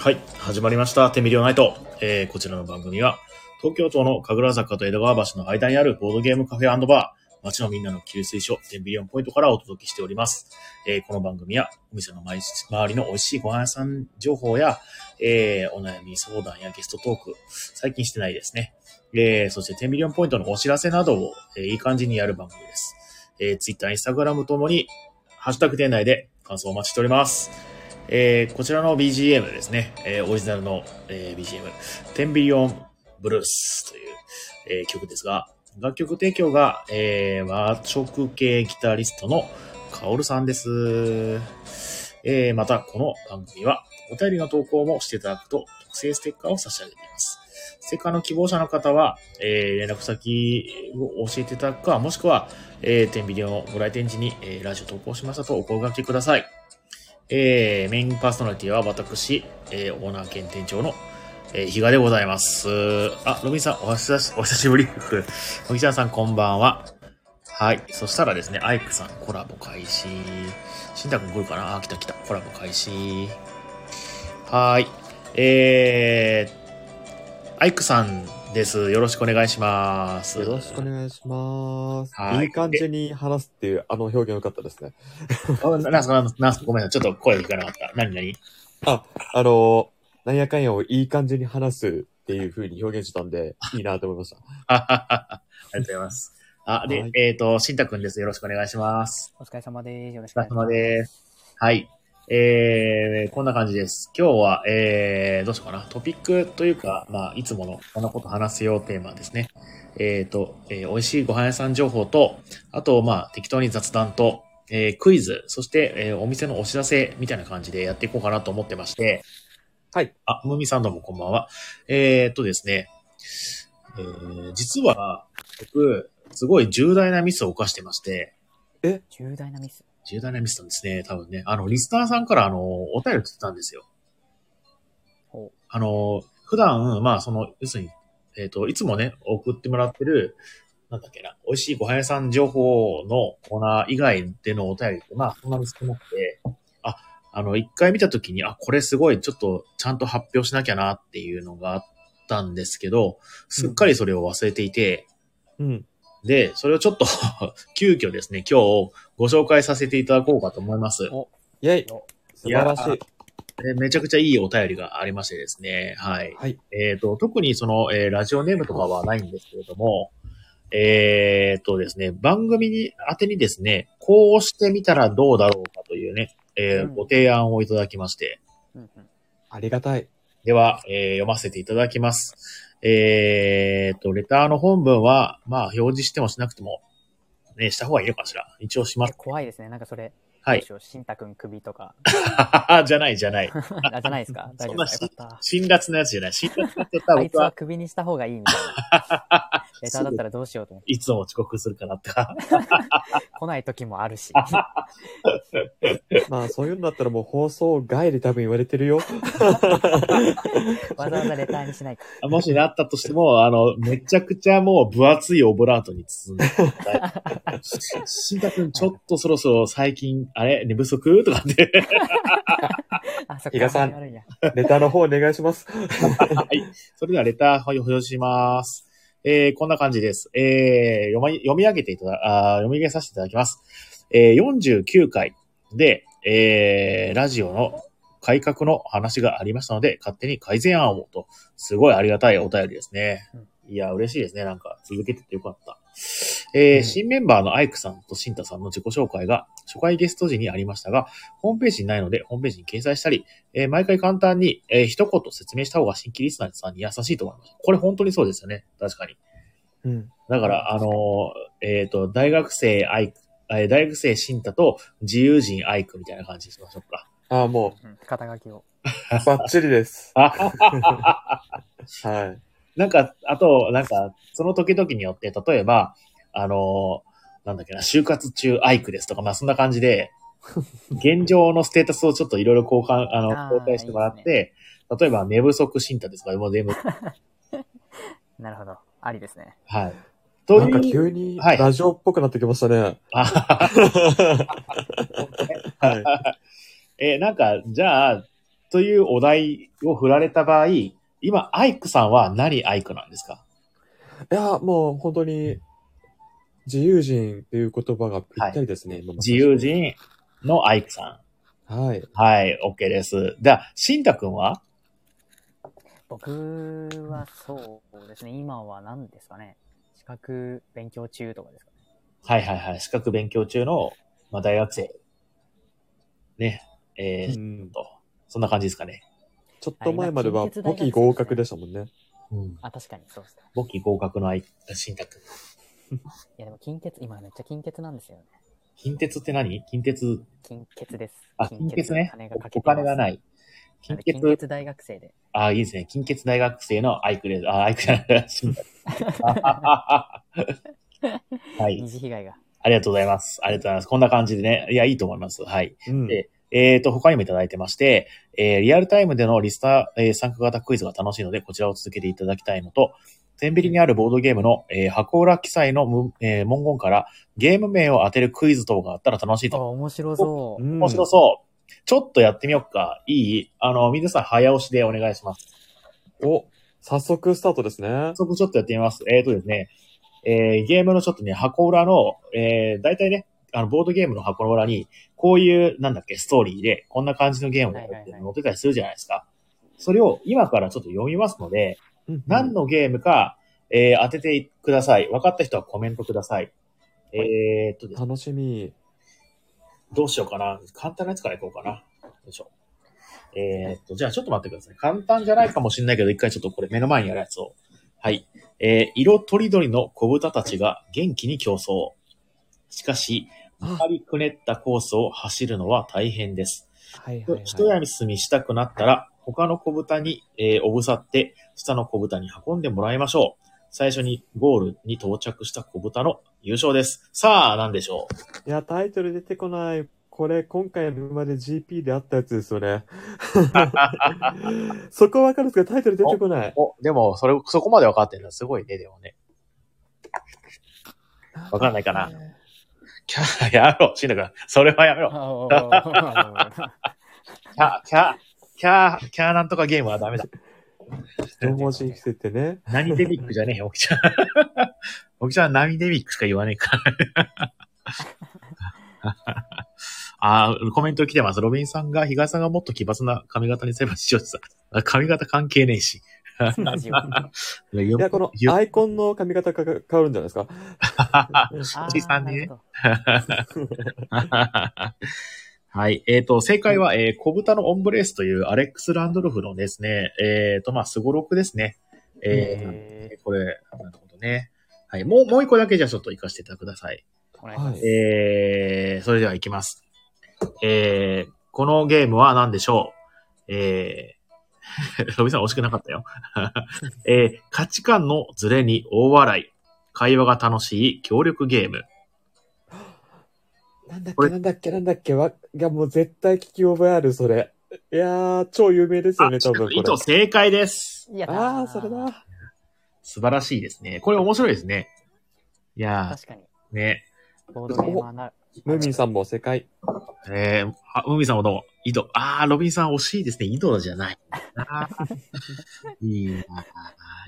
はい、始まりました。テミリオナイト。えー、こちらの番組は、東京都の神楽坂と江戸川橋の間にあるボードゲームカフェバー、街のみんなの給水所、テンビリオンポイントからお届けしております。えー、この番組は、お店の周りの美味しいご飯屋さん情報や、えー、お悩み相談やゲストトーク、最近してないですね。えー、そしてテンビリオンポイントのお知らせなどを、えー、いい感じにやる番組です。えー、Twitter、Instagram ともに、ハッシュタグ店内で感想をお待ちしております。えー、こちらの BGM ですね、えー、オリジナルの、えー、BGM、テンビリオンブルースという、えー曲ですが、楽曲提供が、えー、和食系ギタリストのカオルさんです。えー、また、この番組は、お便りの投稿もしていただくと、特製ステッカーを差し上げています。ステッカーの希望者の方は、えー、連絡先を教えていただくか、もしくは、えー、テンビリオンご来店時に、えー、ラジオ投稿しましたとお声掛けください。えー、メインパーソナリティは私、えー、オーナー兼店長の、えー、比嘉でございます。あ、ロビンさん、お久しお久しぶり。おぎちゃんさん、こんばんは。はい。そしたらですね、アイクさん、コラボ開始。しんたくん来るかな？あ、来た来た。コラボ開始。はい。えー、アイクさんです。よろしくお願いします。よろしくお願いします。はいいい感じに話すっていう、あの表現良かったですね。あななんすか、なんすか、ごめんなさい。ちょっと声が聞かなかった。何何？あ、あの、なんやかんやをいい感じに話すっていう風に表現したんで、いいなと思いました。あはははありがとうございます。あ、で、はいえっ、と、しんたくんです。よろしくお願いします。お疲れ様です。よろしお疲れ様くお願いします。です。はい。えー、こんな感じです。今日は、えー、どうしようかな。トピックというか、まあ、いつものこんなこと話すよテーマですね。えーと、えー美味しいご飯屋さん情報と、あと、まあ、適当に雑談と、えークイズ、そして、えーお店のお知らせみたいな感じでやっていこうかなと思ってまして。はい。あ、ムーミンさんどうもこんばんは。えー、っとですね、えー、実は、僕、すごい重大なミスを犯してまして、重大なミス。重大なミスなんですね、多分ね。あの、リスナーさんから、あの、お便り来てたんですよ。ほあの、普段、まあ、その、要するに、えっ、と、いつもね、送ってもらってる、なんだっけな、美味しいご飯屋さん情報のコーナー以外でのお便りって、まあ、そんなに少なくて、あ、あの、一回見たときに、あ、これすごい、ちょっと、ちゃんと発表しなきゃなっていうのがあったんですけど、すっかりそれを忘れていて、うん。で、それをちょっと、急遽ですね、今日ご紹介させていただこうかと思います。イェイお素晴らしいめちゃくちゃいいお便りがありましてですね。はい。はい。えっ、と、特にその、えーラジオネームとかはないんですけれども、えっ、とですね、番組に宛てにですね、こうしてみたらどうだろうかというね、えーうんご提案をいただきまして、うんうん。ありがたい。では、えー読ませていただきます。えっ、と、レターの本文は、まあ、表示してもしなくても、ね、した方がいいのかしら。一応します。怖いですね。なんかそれ、はい。しんたくん首とか。じゃない、じゃない。あ、じゃないですか？大丈夫ですか？辛辣なやつじゃない。辛辣なやつだったらあいつは僕は首にした方がいいみたいな。レターだったらどうしようと思って。いつも遅刻するかなってか。来ない時もあるし。まあ、そういうんだったらもう放送外で多分言われてるよ。わざわざレターにしないか。もしなったとしても、あの、めちゃくちゃもう分厚いオブラートに包んでください。しんたくん、ちょっとそろそろ最近、あれ？寝不足？とかって。あ、そっ伊賀さん。レターの方お願いします。はい。それではレターを表示します。えー、こんな感じです。えー、読み、読み上げていただ、あー読み上げさせていただきます。えー、49回で、えー、ラジオの改革の話がありましたので、勝手に改善案をと、すごいありがたいお便りですね。いや、嬉しいですね。なんか、続けててよかった。えーうん新メンバーのアイクさんとシンタさんの自己紹介が初回ゲスト時にありましたが、ホームページにないので、ホームページに掲載したり、えー毎回簡単に、えー一言説明した方が新規リスナーさんに優しいと思います。これ本当にそうですよね。確かに。うん。だから、あのーえっ、と、大学生アイク、えー大学生シンタと自由人アイクみたいな感じにしましょうか。ああ、もうん肩書きを。う、バッチリです。あ はい。なんか、あと、なんか、その時々によって、例えば、あのーなんだっけな、就活中アイクですとか、まあそんな感じで、現状のステータスをちょっといろいろ交換、あの、交代してもらって、例えば寝不足シンタですとか、もう全部、なるほど。ありですね。はい。となんか急にはいラジオっぽくなってきましたね。あ はい。えーなんか、じゃあ、というお題を振られた場合、今、アイクさんは何アイクなんですか？いや、もう本当に、自由人っていう言葉がぴったりですね。今まさ自に由人のアイクさはい。ん。はい、OK です。では、シンタ君は？僕はそうですね、今は何ですかね？資格勉強中とかですかね。はいはいはい。資格勉強中の、まあ、大学生。ね。えーうんと、そんな感じですかね。ちょっと前までは簿記合格でしたもんね。うん。あ、確かにそうですね。簿記合格のアイシンタ君。い やでも近鉄、今めっちゃ近鉄なんですよね。近鉄って何？近鉄、近鉄です。あ、近鉄ね金がか。けおてます金がない。近鉄、鉄大学生で。あ、いいですね。近鉄大学生のアイクです。あ、アイクじゃない。シンタ君はい。二次被害が。ありがとうございます。ありがとうございます。こんな感じでね。いや、いいと思います。はい。うん。でえっ、と、他にもいただいてまして、えーリアルタイムでのリスター、えー参加型クイズが楽しいので、こちらを続けていただきたいのと、テンビリにあるボードゲームの、えー箱裏記載のむ、えー文言からゲーム名を当てるクイズ等があったら楽しいあ、と。面白そう。うん面白そう。ちょっとやってみようか。いい？あの、皆さん早押しでお願いします。お、早速スタートですね。早速ちょっとやってみます。えっ、とですね、えーゲームのちょっとね、箱裏の、えー、大体ね、あの、ボードゲームの箱の裏に、こういう、なんだっけ、ストーリーで、こんな感じのゲームがはいはいはい載ってたりするじゃないですか。それを今からちょっと読みますので、うん何のゲームか、えー当ててください。分かった人はコメントください。えー、っとですね、楽しみ。どうしようかな。簡単なやつからいこうかな。よいしょ。えーっと、じゃあちょっと待ってください。簡単じゃないかもしれないけど、一回ちょっとこれ目の前にあるやつを。はい。えー色とりどりの小豚たちが元気に競争。しかし、あ張りくねったコースを走るのは大変です。はいはい、はい。一休みしたくなったら、他の小豚に、えーおぶさって、下の小豚に運んでもらいましょう。最初にゴールに到着した小豚の優勝です。さあ、何でしょう？いや、タイトル出てこない。これ、今回の馬で GP であったやつですよね。そこわかるんですけど、タイトル出てこない。お、でも、それ、そこまで分かってんだ。すごいね、でもね。わかんないかなキャー、やめろ、しんだくん。それはやめろ。キャー、キャー、キャー、キャーなんとかゲームはダメだ。一文字伏せてね。何デミックじゃねえよ、おきちゃん。おきちゃんは何デミックしか言わねえから。あーコメント来てます。ロビンさんが、東さんがもっと奇抜な髪型にすれば視聴者。髪型関係ねえし。いやこのよアイコンの髪型が変わるんじゃないですか？あおじさんにねはい。えっ、と、正解は、えー、小豚のオンブレースというアレックス・ランドルフのですね、えっ、と、まあ、スゴロクですね。えー、これ、なるほどね。はい。もう、もう一個だけじゃあちょっと活かしていただください。お願い。えー、それでは行きます。えー、このゲームは何でしょう？えー、ロビさん惜しくなかったよ。えー、価値観のズレに大笑い。会話が楽しい協力ゲーム。なんだっけ、なんだっけ、なんだっけ。わ、いや、もう絶対聞き覚えある、それ。いやー、超有名ですよね、多分これ糸。正解です。やったあー、それだ。素晴らしいですね。これ面白いですね。いや確かに。ー、ね。ボードゲーマーな。ムーミンさんも正解。えー、あ、海さんもどう？も。井戸。あー、ロビンさん惜しいですね。井戸じゃない。あー いいな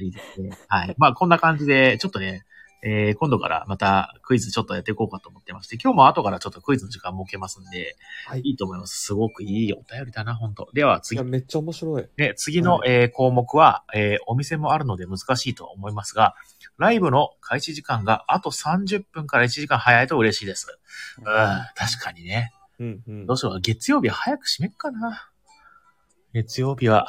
ーいいですね。はい。まあ、こんな感じで、ちょっとね、えー、今度からまたクイズちょっとやっていこうかと思ってまして、今日も後からちょっとクイズの時間設けますんで、はい。いいと思います。すごくいいお便りだな、本当では次めっちゃ面白い。ね、次の、はえー項目は、えーお店もあるので難しいとは思いますが、ライブの開始時間があと30分から1時間早いと嬉しいです。うん、確かにね。うん、うんどう。しよう。月曜日早く閉めっかな。月曜日は、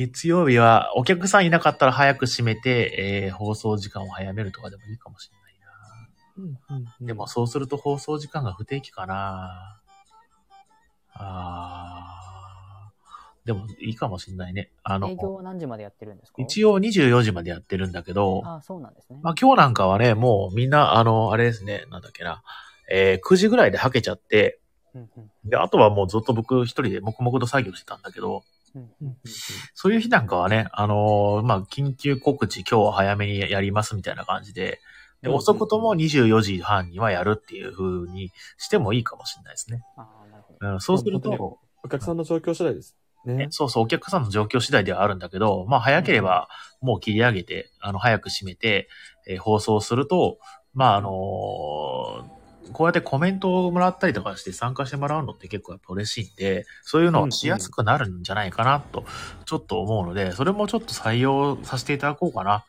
月曜日はお客さんいなかったら早く閉めて、えー放送時間を早めるとかでもいいかもしれないな。うんうんうんでも、そうすると放送時間が不定期かな。あー。でも、いいかもしれないね。あの営、業は何時までやってるんですか？一応24時までやってるんだけど、ああ、そうなんですね。まあ今日なんかはね、もうみんな、あの、あれですね、なんだっけな、えー9時ぐらいではけちゃって、で、あとはもうずっと僕一人で黙々と作業してたんだけど、そういう日なんかはね、あのーまあ、緊急告知今日は早めにやりますみたいな感じで、で、うん遅くとも24時半にはやるっていう風にしてもいいかもしれないですね。ああ、なるほど。うん、そうすると、お客さんの状況次第です。ねね。そうそう、お客さんの状況次第ではあるんだけど、まあ早ければもう切り上げて、あの、早く締めて、えー放送すると、まああのーこうやってコメントをもらったりとかして参加してもらうのって結構やっぱ嬉しいんで、そういうのをしやすくなるんじゃないかなと、ちょっと思うので、それもちょっと採用させていただこうかな。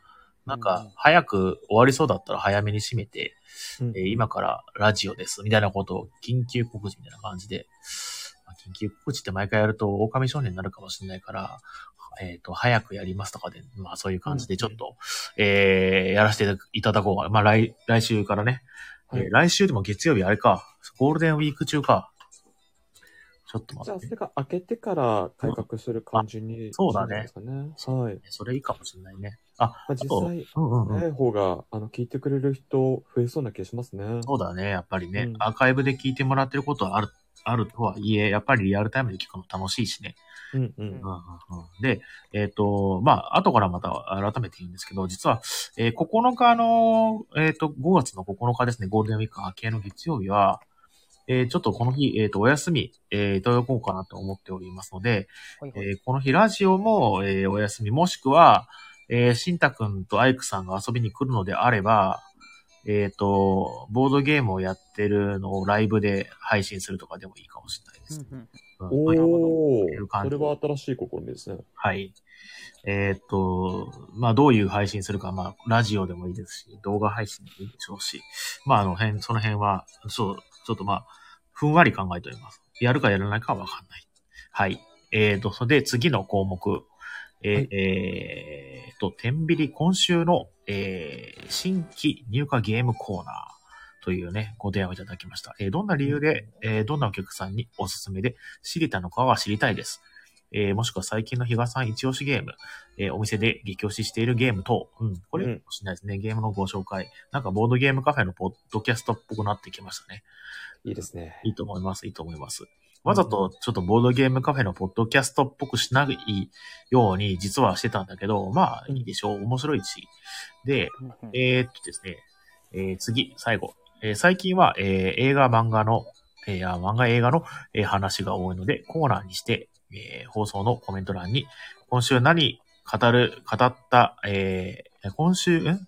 なんうんか、早く終わりそうだったら早めに締めて、うんえー今からラジオです、みたいなことを緊急告知みたいな感じで、まあ緊急告知って毎回やると狼少年になるかもしれないから、えっ、と、早くやりますとかで、まあそういう感じでちょっと、えーやらせていただこうかな。まあ来、来週からね、はいえー来週でも月曜日あれか、ゴールデンウィーク中か。ちょっとじゃあ、待ってそれ。が開けてから改革する感じに、そうんですかね。はい。それいいかもしれないね。あ、まあ、実と際、うんうんうん。早い方が、あの、聞いてくれる人増えそうな気がしますね。そうだね、やっぱりね、うんアーカイブで聞いてもらってることはある、あるとはいえ、やっぱりリアルタイムで聞くの楽しいしね。うんう。うんんうんうんで、えっ、と、まあ、後からまた改めて言うんですけど、実は、えー9日の、えっ、と、5月の9日ですね、ゴールデンウィーク明けの月曜日は、えーちょっとこの日、えっ、と、お休み、えーいただこうかなと思っておりますので、ほいほいえーこの日ラジオも、えーお休み、もしくは、えー、しんたくんとアイクさんが遊びに来るのであれば、えっ、と、ボードゲームをやってるのをライブで配信するとかでもいいかもしれないです。うんうんうんまあおーそれは新しい試みですね。はい。えーっと、まあ、どういう配信するか、まあ、ラジオでもいいですし、動画配信でもいいでしょうし、まあ、あの辺、その辺は、そう、ちょっとまあ、ふんわり考えております。やるかやらないかはわかんない。はい。えーっと、それで次の項目。えーはいえーっと、天秤今週の、えー新規入荷ゲームコーナーというね、ご提案をいただきました。えーどんな理由で、えーどんなお客さんにおすすめで知れたのかは知りたいです。えーもしくは最近の比嘉さん一押しゲーム、えーお店で激推ししているゲーム等、うん、これかもしれないですね、ゲームのご紹介。なんかボードゲームカフェのポッドキャストっぽくなってきましたね。いいですね。いいと思います、いいと思います。わざとちょっとボードゲームカフェのポッドキャストっぽくしないように実はしてたんだけど、まあいいでしょう、面白いし。で、えーっとですね、えー次、最後。えー最近は、えー映画、漫画の、えーあ漫画、映画の、えー話が多いので、コーナーにして、えー放送のコメント欄に、今週何語る、語った、えー今週、ん？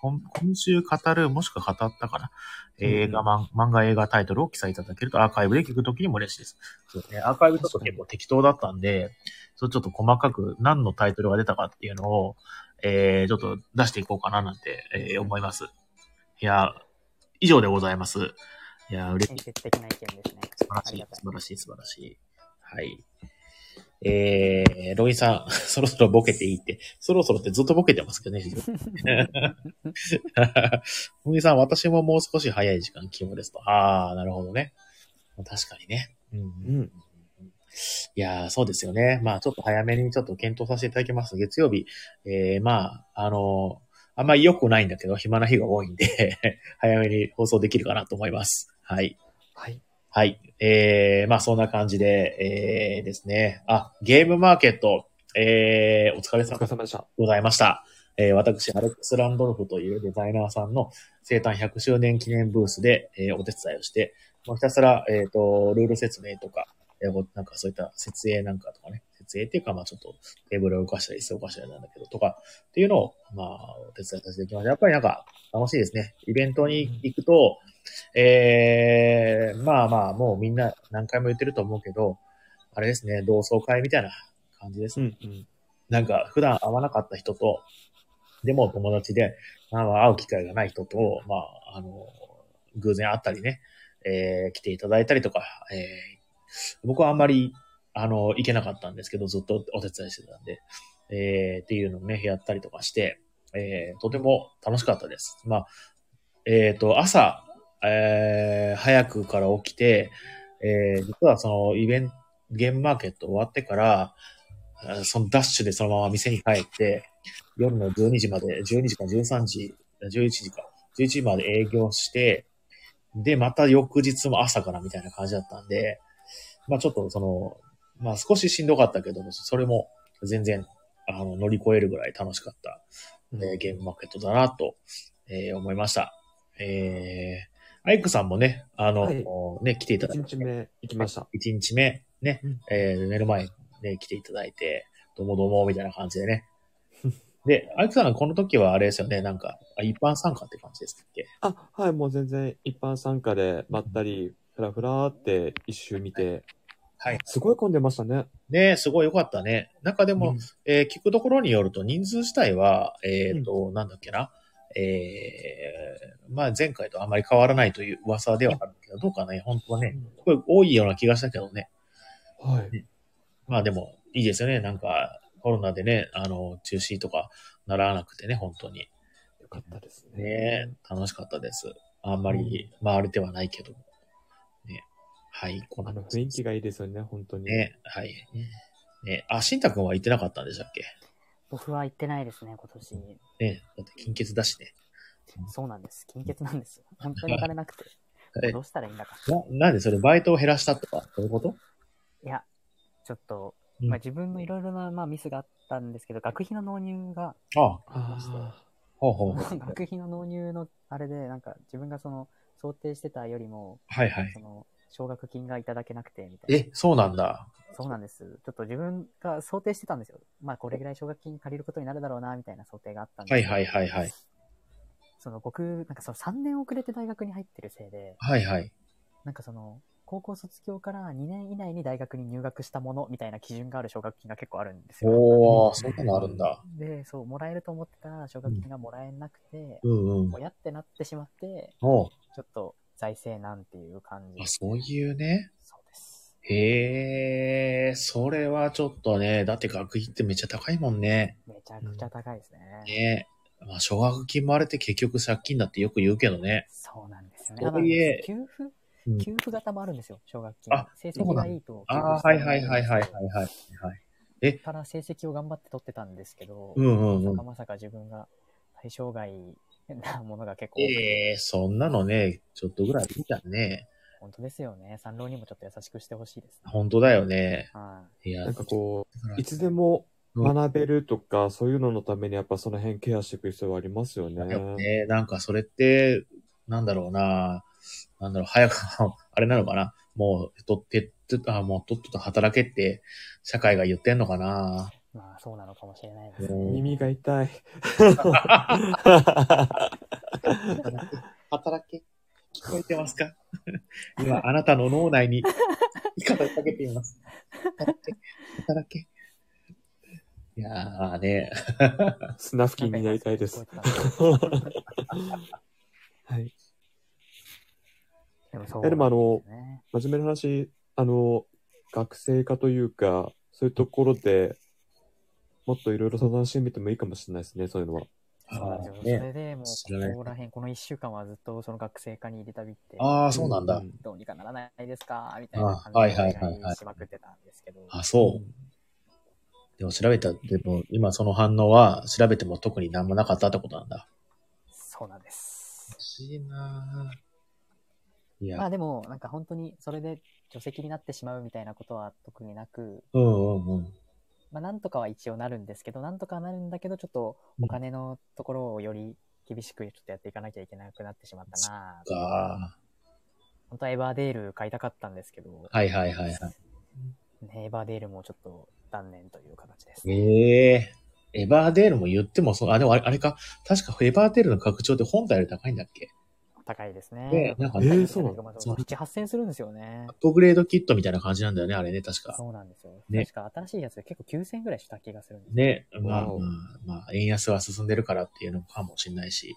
今今週語る、もしくは語ったかな、映画、漫漫画、映画タイトルを記載いただけるとアーカイブで聞くときにも嬉しいです。そうですね。アーカイブちょっと結構適当だったんで、そうちょっと細かく何のタイトルが出たかっていうのを、えー、ちょっと出していこうかななんて、えー思います。いや、以上でございます。いや、嬉しい建。設的な意見ですね。素晴らしい素晴らしい、素晴らしい。はい。えー、ロインさん、そろそろボケていいって、そろそろってずっとボケてますけどね、ロインさん、私ももう少し早い時間勤務ですと。あー、なるほどね。確かにね。うんうん。いやー、そうですよね。まあ、ちょっと早めにちょっと検討させていただきます。月曜日、えー、まあ、あのあんまり良くないんだけど、暇な日が多いんで、早めに放送できるかなと思います。はい。はい。はい。えー、まあそんな感じで、えー、ですね。あ、ゲームマーケット、えー、お疲れ様でした。ございました。えー、私、アレックス・ランドルフというデザイナーさんの生誕100周年記念ブースで、えー、お手伝いをして、もうひたすら、えっ、と、ルール説明とか、えー、なんかそういった設営なんかとかね、設営っていうか、まあちょっとテーブルを動かしたり、椅子を動かしたりなんだけど、とか、っていうのを、まあ、お手伝いさせていきました。やっぱりなんか、楽しいですね。イベントに行くと、えー、まあまあ、もうみんな何回も言ってると思うけど、あれですね、同窓会みたいな感じですねうんうん。なんか普段会わなかった人と、でも友達で、まあ、会う機会がない人と、まあ、あの、偶然会ったりね、えー来ていただいたりとか、えー僕はあんまり、あの、行けなかったんですけど、ずっとお手伝いしてたんで、えーっていうのをね、やったりとかして、えーとても楽しかったです。まあ、えっ、と、朝、えー早くから起きて、えー実はそのイベント、ゲームマーケット終わってから、そのダッシュでそのまま店に帰って、夜の12時まで、12時か13時、11時か、11時まで営業して、で、また翌日も朝からみたいな感じだったんで、まあちょっとその、まあ少ししんどかったけども、それも全然、あの、乗り越えるぐらい楽しかった、えーゲームマーケットだなと、えー思いました。えー、アイクさんもね、あの、はいね、来ていただい1て。日目行きました。1日目、ね、うんえー寝る前、ね、来ていただいて、どうもどうも、みたいな感じでね。で、アイクさん、この時はあれですよね、なんか、あ一般参加って感じですっけ？あ、はい、もう全然一般参加でまったり、ふらふらって一周見て、はい。すごい混んでましたね。ね、すごい良かったね。中でも、うんえー聞くところによると、人数自体は、えっ、と、なんだっけな、えー、まあ前回とあまり変わらないという噂ではあるけど、どうかね、本当はね、すごい多いような気がしたけどね。はい。まあでも、いいですよね。なんか、コロナでね、あの、中止とかならなくてね、本当に。よかったですね。ね楽しかったです。あんまり回れてはないけども。ね。はい、こんなあの雰囲気がいいですよね、本当に。ね、はい。ね、あ、しんたくんは行ってなかったんでしたっけ？僕は行ってないですね、今年。ね、だって金欠だしね。そうなんです。金欠なんですよ。本当にお金なくて。えどうしたらいいんだか。な、なんでそれバイトを減らしたとか、そういうこと？いや、ちょっと、うんまあ、自分のいろいろな、まあ、ミスがあったんですけど、学費の納入が、ああほうほうほう。学費の納入のあれで、なんか自分がその想定してたよりも、はいはいそ。の奨学金がいただけなくて、みたいな。え、そうなんだ。そうなんです。ちょっと自分が想定してたんですよ。まあ、これぐらい奨学金借りることになるだろうな、みたいな想定があったんではいはいはいはい。その僕、なんかその3年遅れて大学に入ってるせいで、はいはい。なんかその、高校卒業から2年以内に大学に入学したものみたいな基準がある奨学金が結構あるんですよ。おー、そんなのあるんだ。で、そう、もらえると思ってた奨学金がもらえなくて、うんうん。親ってなってしまって、ちょっと財政難っていう感じあ、。そういうね？そうです。へえ、それはちょっとね、だって学費ってめっちゃ高いもんね。めちゃくちゃ高いですね。ねまあ、奨学金もあれって結局借金だってよく言うけどね。そうなんですよね。とはいえ給付？うん給付型もあるんですよ、奨学金あ。成績がいいと。ああ、はいはいはいはいはいはい。はい。から成績を頑張って取ってたんですけど、うんうんうんまさかまさか自分が対象外なものが結構多くて、ええそんなのね、ちょっとぐらいいいじゃんね。本当ですよね。三郎にもちょっと優しくしてほしいです、ね。本当だよね。はいや、なんかこうう、いつでもうん学べるとか、そういうののためにやっぱその辺ケアしていく必要はありますよね。ね、なんかそれって、なんだろうな、なんだろう、早く、あれなのかな。もう、とって、あもうとっとと働けって、社会が言ってんのかな。まあそうなのかもしれないですうんね。耳が痛い。働け。聞こえてますか？今、あなたの脳内に、言い方をかけています。働け、働け。いやーね、スナフキンになりたいです。はい。でもそうえでもあの真面目な話、あの、学生化というか、そういうところでもっといろいろ相談してみてもいいかもしれないですね、そういうのは。そうなんですよ。そねれでもう、ここら辺、この1週間はずっとその学生課に入れたびって、ああ、そうなんだ。んどうにかならないですか？みたいな感あはいじではいはいはいしまくってたんですけど。あ、そう。でも調べた、でも今その反応は調べても特に何もなかったってことなんだ。そうなんです。欲しいなぁ。いや、まあでも、なんか本当にそれで除籍になってしまうみたいなことは特になく、うんうんうん。まあなんとかは一応なるんですけど、なんとかはなるんだけど、ちょっとお金のところをより厳しくちょっとやっていかなきゃいけなくなってしまったな。ぁか。本当はエバーデール買いたかったんですけど、はいはいはいはい。ね、エバーデールもちょっと断念という形です、ええエバーデールも言ってもそう、あ、でもあれあれか、確かエバーデールの拡張って本体より高いんだっけ？高いですね。ねなんかえーそうなのそう7、8000円するんですよねアッ。プグレードキットみたいな感じなんだよね、あれね、確か。そうなんですよ。ね確か新しいやつで結構9000円ぐらいした気がするんですよ。ね、まあ、まあ、まあ、円安が進んでるからっていうのかもしれないし、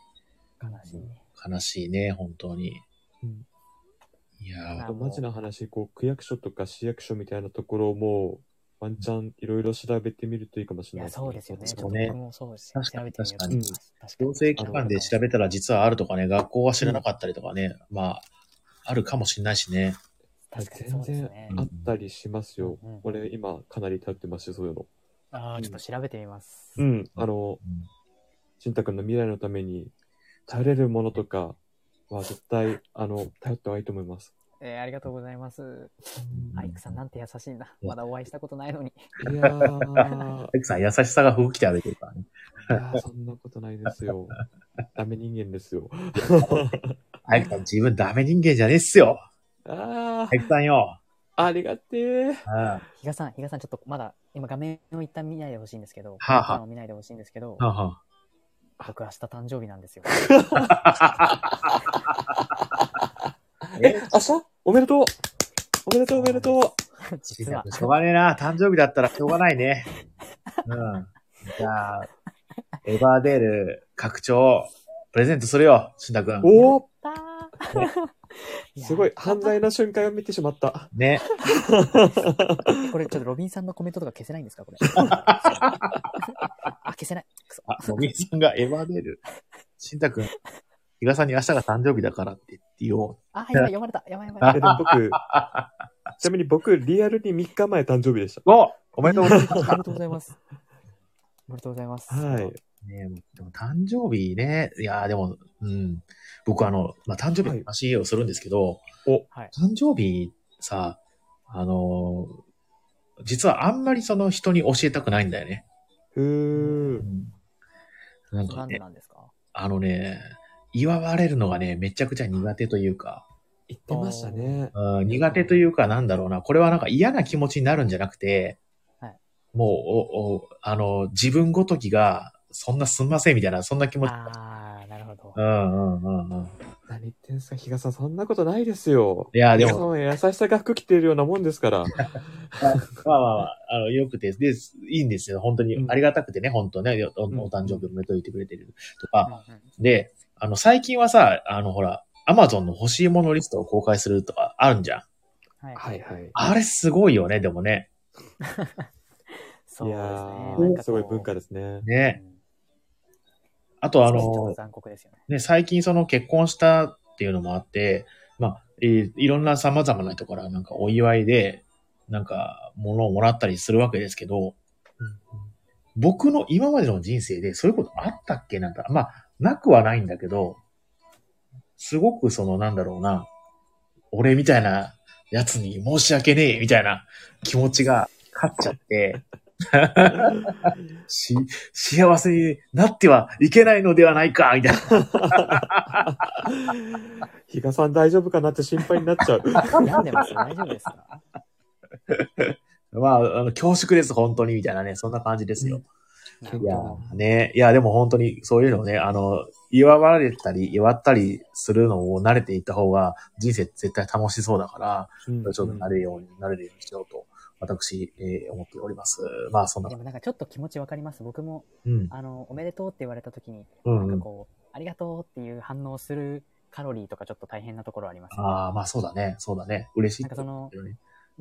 悲しい。悲しいね、本当に。うんいやーあと、マジな話、こう、区役所とか市役所みたいなところも、ワンチャンいろいろ調べてみるといいかもしれないそうですよね。ちょっとそうね僕もそうです確かに調べてみようと確かに思います。確かに。行政機関で調べたら実はあるとかね、学校は知らなかったりとかね、まあ、あるかもしれないしね。確かにそう全然ですね。あったりしますよ。うんうん俺、今、かなり頼ってますし、そういうの。ああ、ちょっと調べてみます。うん。あの、しんたくんの未来のために、頼れるものとかは絶対、あの、頼った方がいいと思います。えーありがとうございます。アイクさんなんて優しいんだ。うんまだお会いしたことないのに。いやー、エクさん、優しさが服着て歩いてるからね。いやーそんなことないですよ。ダメ人間ですよ。早くさん自分ダメ人間じゃねえっすよ。あ早くさんよ。あ、ありがてえ。比嘉さん、比嘉さん、ちょっとまだ、今画面を一旦見ないでほしいんですけど、はあはあ画面を見ないでほしいんですけど、あは僕明日誕生日なんですよ。あえ、明日？おめでとうおめでとうおめでとう実は、しょうがねえな。誕生日だったらしょうがないね。うん。じゃあ、エバーデール拡張、プレゼントするよ、しんたくん。おすごい、犯罪な瞬間を見てしまった。ね。これちょっとロビンさんのコメントとか消せないんですかこれ？あ、消せない。あ、もみさんがエバーデール？しんたくん、比嘉さんに明日が誕生日だからって言ってよあ、やばい、読まれた。やばいやばい。えでも僕、ちなみに僕、リアルに3日前誕生日でした。う。おおめでとうございます。おめでとうございます。おめでとうございます。はい。ねでも誕生日ね、いやーでも、うん。僕あの、まあ、誕生日の話をするんですけど、はい。誕生日さ、あのー実はあんまりその人に教えたくないんだよね。ふー。なんかね、なんでなんですか？あのね、祝われるのがね、めちゃくちゃ苦手というか、言ってましたね。うん、苦手というかなんだろうな、これはなんか嫌な気持ちになるんじゃなくて、はいもう、お、お、あの、自分ごときが、そんなすんませんみたいな、そんな気持ち。あー、なるほどう。んうんうんうん。何言ってんすか、比嘉さん、そんなことないですよ。いや、でも、優しさが服着てるようなもんですから。まあまあまあ、あの、よくて、で、いいんですよ。本当にうんありがたくてね、本当ね、おおん誕生日おめでとう言ってくれてるとうんか。うんで、あの、最近はさ、あの、ほら、アマゾンの欲しいものリストを公開するとかあるんじゃん。はい。はいはい。あれすごいよね、でもね。そうですね。いやなんー、かすごい文化ですね。ね。うんあとあの、残酷ですよね。ね、最近その結婚したっていうのもあって、まあ、えーいろんな様々な人からなんかお祝いで、なんか物をもらったりするわけですけど、僕の今までの人生でそういうことあったっけ？なんか、まあ、なくはないんだけど、すごくそのなんだろうな、俺みたいなやつに申し訳ねえみたいな気持ちが勝っちゃって、し、幸せになってはいけないのではないかみたいな。比嘉さん大丈夫かなって心配になっちゃう。病んでます大丈夫ですか？まあ、あの、恐縮です、本当に、みたいなね、そんな感じですよ。なるほいやど、ね、いや、でも本当にそういうのをね、あの、祝われたり、祝ったりするのを慣れていった方が、人生絶対楽しそうだから、うんちょっとなれるように、なれるようにしようと、私、えー思っております。まあ、そんなで、もなんかちょっと気持ちわかります。僕も、うん、あの、おめでとうって言われた時に。なんかこう、ありがとうっていう反応するカロリーとかちょっと大変なところあります、ね。ああ、まあそうだね、そうだね。嬉しい。なんかその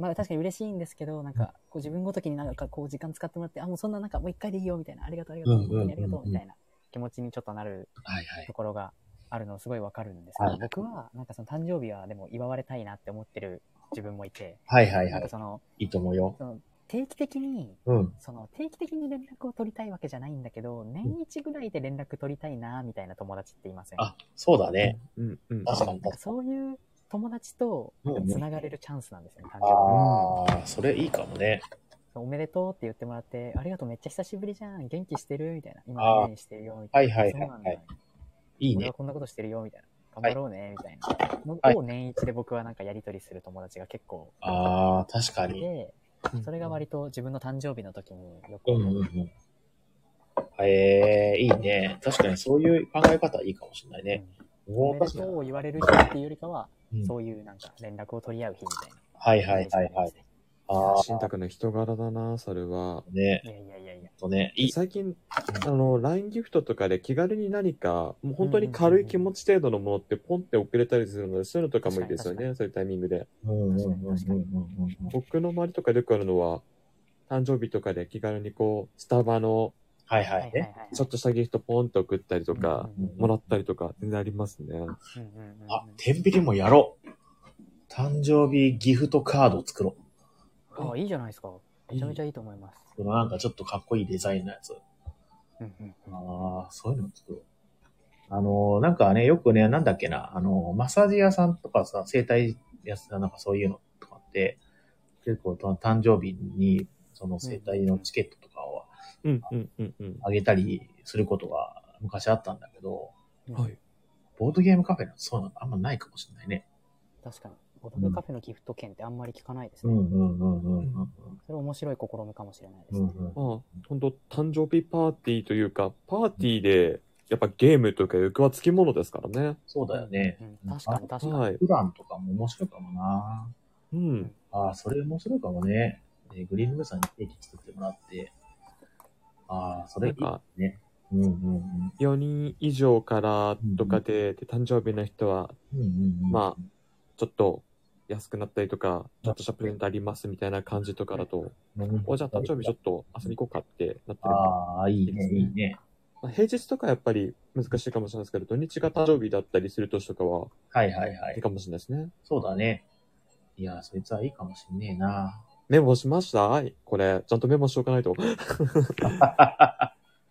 まあ確かに嬉しいんですけど、なんか、こう自分ごときになんかこう時間使ってもらって、あ、もうそんななんかもう一回でいいよみたいな、ありがとうありがとう、本当にありがとうみたいな気持ちにちょっとなるはいはいと。ころがあるのすごいわかるんですけど、はい僕はなんかその誕生日はでも祝われたいなって思ってる自分もいて、はいはいはい。その、いいと思うよ。その定期的に、うん。その定期的に連絡を取りたいわけじゃないんだけど、年一ぐらいで連絡取りたいなみたいな友達っていません？あ、そうだね。うんうん。確かになんかそういう友達とうんうんつながれるチャンスなんですよね、誕生日。ああ、それいいかもね。おめでとうって言ってもらって、ありがとう、めっちゃ久しぶりじゃん、元気してるみたいな。今何々してるよ、みたいな。はいはいはいはいいいね。こんなことしてるよ、みたいな。頑張ろうね、みたいな。はいのを年一で僕はなんかやりとりする友達が結構ああ、確かに。いて、それが割と自分の誕生日の時によくうんうんうん。ええいいね。確かにそういう考え方いいかもしれないね。おめでもう確かに。とうを言われる日っていうよりかは、うんそういうなんか連絡を取り合う日みたいな。はいはいはいはい。ああ、新宅の人柄だな、それは。ねい。やいやいやいや。とね、いい。最近、あの、LINE ギフトとかで気軽に何か、もう本当に軽い気持ち程度のものってポンって送れたりするので、そういうのとかもいいですよね、そういうタイミングで。うんうんうんうんうん確かにうん僕の周りとかでよくあるのは、誕生日とかで気軽にこう、スタバのはいははい。ちょっとしたギフトポンって送ったりとか、もらったりとか、全然ありますね。あ、テンビリもやろう。誕生日ギフトカード作ろあ、いいじゃないですか。めちゃめちゃいいと思います。う。このなんかちょっとかっこいいデザインのやつ。うんうんうんああ、そういうの作ろう。あのー、なんかね、よくね、なんだっけな、あのー、マッサージ屋さんとかさ、整体屋さんなんかそういうのとかって、結構と誕生日に、その整体のチケットとかを。あげたりすることが昔あったんだけど、はい。ボードゲームカフェのそうなのあんまないかもしれないね。確かに。ボドゲカフェのギフト券ってあんまり聞かないですね。うんうんうんうんうんそれ面白い試みかもしれないですね。うんうん。まあ、本当誕生日パーティーというか、パーティーで、やっぱゲームというか欲はつきものですからね。そうだよね。うん、確かに確かに。はい。普段とかも面白いかもな。うん。ああ、それ面白いかもね。えーグリーンルームさんにケーキ作ってもらって。ああ、それいいね。うんうんうん。4人以上からとかで、で、誕生日の人は、うんうんうん、まあちょっと安くなったりとか、ちょっとしたプレゼントありますみたいな感じとかだと、うんお、じゃあ誕生日ちょっと遊び行こうかってなってるああ、いいね、いいね。まあ、平日とかやっぱり難しいかもしれないですけど、土日が誕生日だったりする年とかははいはいはいい。いかもしれないですね。そうだね。いや、そいつはいいかもしんねえな。メモしました？はい。これ、ちゃんとメモしておかないと。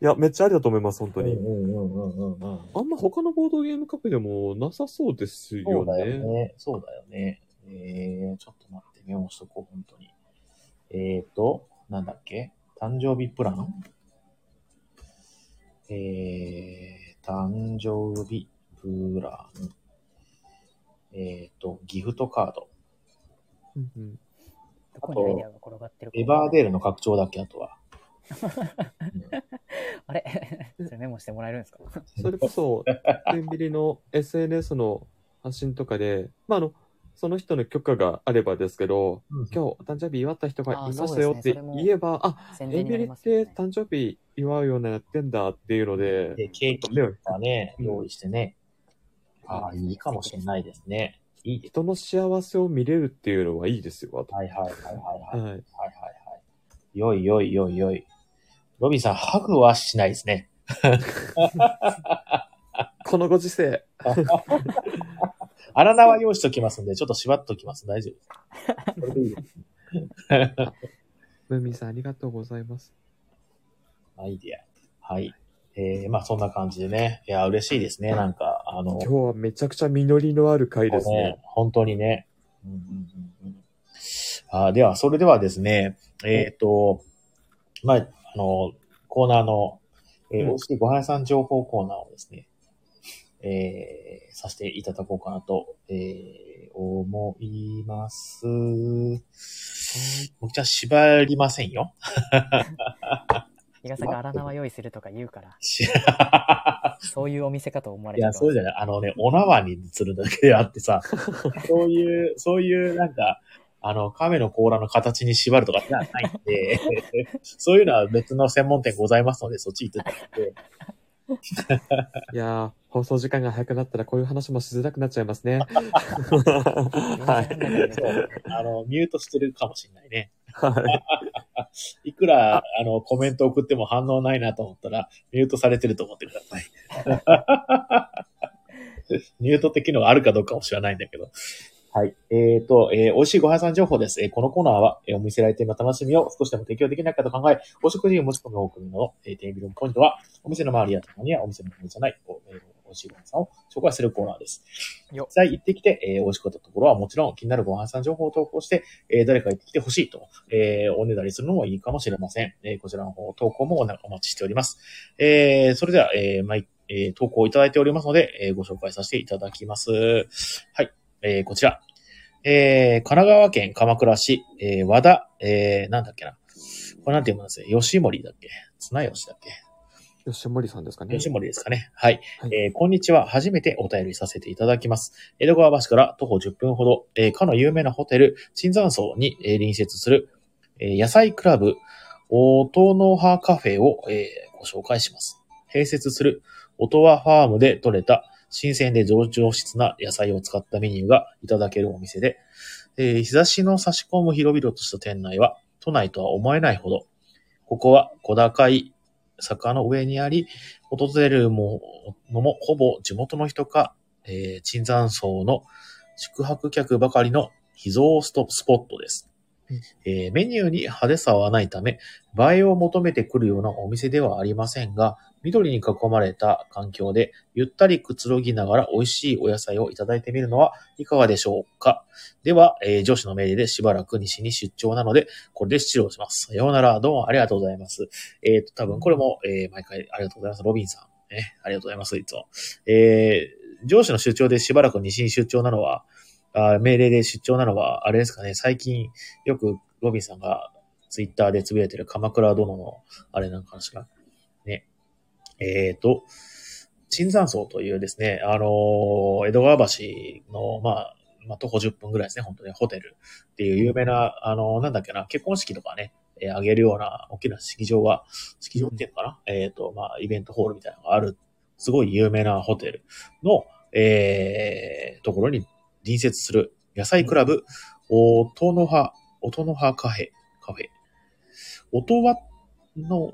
いや、めっちゃありだと思います、本当に。うんうんうんうんうん。あんま他のボードゲームカフェでもなさそうですよね。そうだよね。そうだよね。えー、ちょっと待って、メモしとこう、本当に。えーと、なんだっけ？誕生日プラン？えー、誕生日プラン。えーと、ギフトカード。うんうんどこにアイデアが転がってるか。エバーデールの拡張だっけ、あとは。あれ？それメモしてもらえるんですか？それこそ、テンビリの SNS の発信とかで、まあ、あの、その人の許可があればですけど、うん今日お誕生日祝った人がいまあしたそうよって言えば、あ、宣伝になエンビリっ。て誕生日祝うようなやってんだっていうので、で、ケーキとかね、うん用意してね。ああ、いいかもしれないですね。いい。人の幸せを見れるっていうのはいいですよ、はいはいはいはいはい。はいはい。はいはい。よいよいよいよい。ロビンさん、ハグはしないですね。このご時世。荒縄用意しときますんで、ちょっと縛っときます。大丈夫です。ムーミンさんありがとうございます。アイディア。はい。えー、まあそんな感じでね。いや、嬉しいですね。なんか、あの、今日はめちゃくちゃ実りのある回ですね。本当にね。うんうんうんうん、あでは、それではですね、えっ、と、まあ、あの、コーナーの、えーうん美味しいご飯屋さん情報コーナーをですね、えー、させていただこうかなと、えー、思います。僕じゃ縛りませんよ。比嘉さんが荒縄用意するとか言うから、しそういうお店かと思われいや、そうじゃない。あのね、お縄にするだけであってさ、そういう、そういうなんか、あの、亀の甲羅の形に縛るとかじゃないんで、そういうのは別の専門店ございますので、そっち行ってたって。いやー、放送時間が早くなったらこういう話もしづらくなっちゃいますね。はい。そうあの、ミュートしてるかもしれないね。はい。いくら、あの、コメント送っても反応ないなと思ったら、ミュートされてると思ってください。ミュートって機能があるかどうかも知らないんだけど。はい。えっ、と、えー美味しいご飯さん情報です。えーこのコーナーは、えーお店来店の楽しみを少しでも提供できないかと考え、お食事を持ち込みを送るの、えー、テーブルのポイントは、お店の周りやたまにはお店の周りじゃない、こうえー美味しいご飯屋さんを紹介するコーナーです。よ実際行ってきて、えー美味しかったところはもちろん気になるご飯屋さん情報を投稿して、えー誰か行ってきてほしいと、えーおねだりするのもいいかもしれません。えーこちらの方、投稿もお待ちしております。えーそれでは、えー毎えー投稿いただいておりますので、えーご紹介させていただきます。はい。えーこちら。えー神奈川県鎌倉市、えー和田、えーなんだっけな。これなんて読むんですよ。吉森だっけ綱吉だっけ吉森さんですかね。吉森ですかね。はい。はいえーこんにちは。初めてお便りさせていただきます。江戸川橋から徒歩10分ほど、えーかの有名なホテル、椿山荘に、えー隣接する、えー野菜クラブ、音の葉カフェを、えーご紹介します。併設する音羽ファームで採れた新鮮で上上質な野菜を使ったメニューがいただけるお店で、えー日差しの差し込む広々とした店内は都内とは思えないほど、ここは小高い坂の上にあり、訪れるものもほぼ地元の人か、えー、椿山荘の宿泊客ばかりの秘蔵ストスポットです。えーメニューに派手さはないため、映えを求めてくるようなお店ではありませんが、緑に囲まれた環境でゆったりくつろぎながら美味しいお野菜をいただいてみるのはいかがでしょうか？では、えー上司の命令でしばらく西に出張なので、これで失礼します。さようなら。どうもありがとうございます。えっ、と、多分これも、えー毎回ありがとうございます。ロビンさん。ね、ありがとうございます。いつも。えー上司の出張でしばらく西に出張なのは、あ命令で出張なのは、あれですかね、最近よくロビンさんがツイッターでつぶやいてる鎌倉殿のあれなんかしら。ね。えっ、と、椿山荘というですね、あのー江戸川橋の、まあ、まあ、徒歩10分ぐらいですね、本当にホテルっていう有名な、あのーなんだっけな、結婚式とかね、えあげるような大きな式場が、式場っていうのかな、えっ、と、まあ、イベントホールみたいなのがある、すごい有名なホテルの、えー、ところに隣接する野菜クラブ、音の葉、音の葉カフェ、カフェ。音羽の、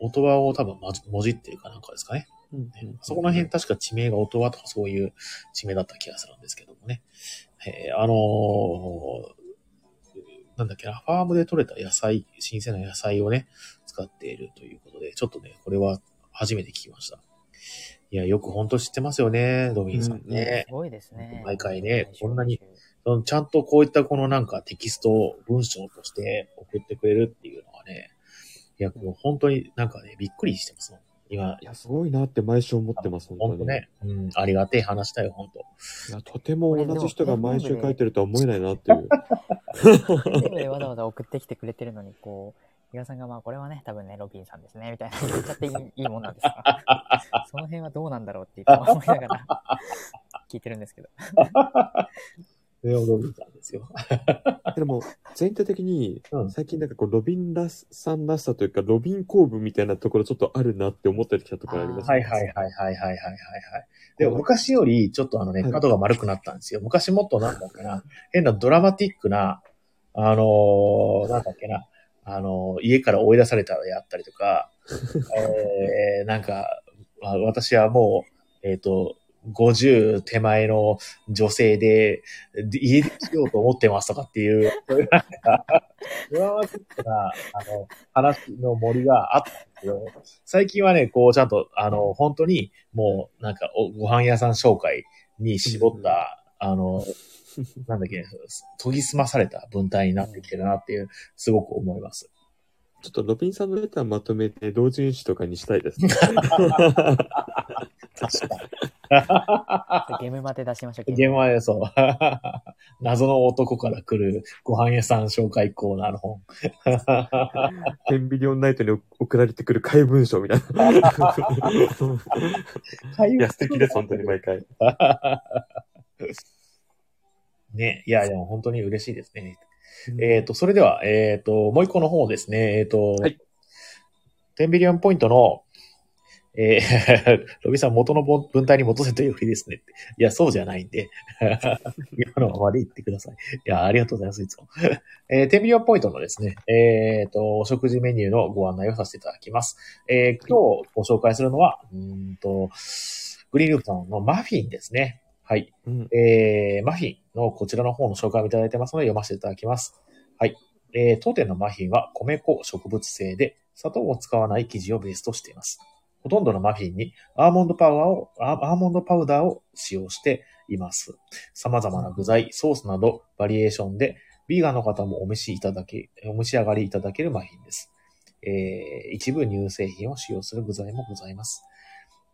音羽を多分まじもじってるかなんかですかね。うんそこの辺確か地名が音羽とかそういう地名だった気がするんですけどもね。えーあのーなんだっけな、ファームで採れた野菜、新鮮な野菜をね、使っているということで、ちょっとね、これは初めて聞きました。いや、よく本当知ってますよね、ドビンさんねす。ごいですね。毎回ねこんなにそのちゃんとこういったこのなんかテキストを文章として送ってくれるっていうのはね、いや、もう本当になんかね、びっくりしてます。今い、や、すごいなって毎週思ってます、本当に。ね、うん、ありがてえ話だよ、本当。いや、とても同じ人が毎週書いてるとは思えないなっていう。わざわざ送ってきてくれてるのに、こう、皆嘉さんが、まあ、これはね、多分ね、ロビンさんですね、みたいな 言っちゃっていいいいもんなんですか その辺はどうなんだろうって言って思いながら聞いてるんですけど。それロビンさんですよ。でも、全体的に、最近なんかこう、ロビンらしさんらしさというか、ロビン構文みたいなところちょっとあるなって思ってきたところありますね。はいはいはいはいはいはいはい。で昔より、ちょっとあのね、角が丸くなったんですよ。昔もっとなんだっけな、変なドラマティックな、あのー、なんだっけな、あのー家から追い出されたらやったりとか、えー、なんか、まあ私はもう、えっ、と、50手前の女性で、で家出しようと思ってますとかっていう、そういうなんか、ドラマティックな、あの、話の森があったんですけど、最近はね、こう、ちゃんと、あの、本当に、もう、なんか、おご飯屋さん紹介に絞った、あの、なんだっけ、研ぎ澄まされた文体になってきてるなっていう、すごく思います。ちょっとロビンさんのレターまとめて同人誌とかにしたいですね。確 かゲームまで出しましょう。に。現場でそう。謎の男から来るご飯屋さん紹介コーナーの本。テンビリオンナイトに送られてくる怪文書みたいな。いや、素敵です、本当に毎回。ね、いや、でも本当に嬉しいですね。えっ、と、それでは、えっ、と、もう一個の方ですね。えっ、と、はい10ビリオンポイントの、えー、ロビンさん元の文文体に戻せというふりですね。いや、そうじゃないんで。今のままで言ってください。いや、ありがとうございます、いつも。えー、10ビリオンポイントのですね、えっ、と、お食事メニューのご案内をさせていただきます。えー今日ご紹介するのは、うーんと、グリーンループさんのマフィンですね。はい。うんえー、マフィンのこちらの方の紹介をいただいてますので読ませていただきます。はい。えー、当店のマフィンは米粉植物性で砂糖を使わない生地をベースとしています。ほとんどのマフィンにアーモンドパウダーを、アアーモンドパウダーを使用しています。様々な具材、ソースなどバリエーションで、ビーガンの方もお召しいただけ、お召し上がりいただけるマフィンです。えー、一部乳製品を使用する具材もございます。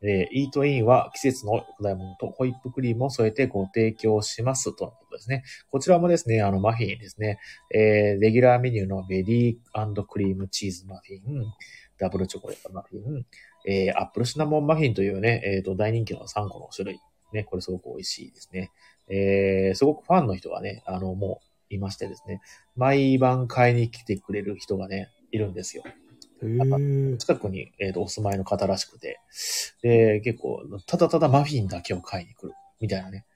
えーイートインは季節の果物とホイップクリームを添えてご提供しますとのことですね。こちらもですね、あの、マフィンですね、えーレギュラーメニューのベリークリームチーズマフィン、ダブルチョコレートマフィン、えーアップルシナモンマフィンというね、えっ、と、大人気の3個の種類。ね、これすごく美味しいですね。えーすごくファンの人がね、あの、もういましてですね、毎晩買いに来てくれる人がね、いるんですよ。近くに、えーとお住まいの方らしくて、で、結構、ただただマフィンだけを買いに来る、みたいなね、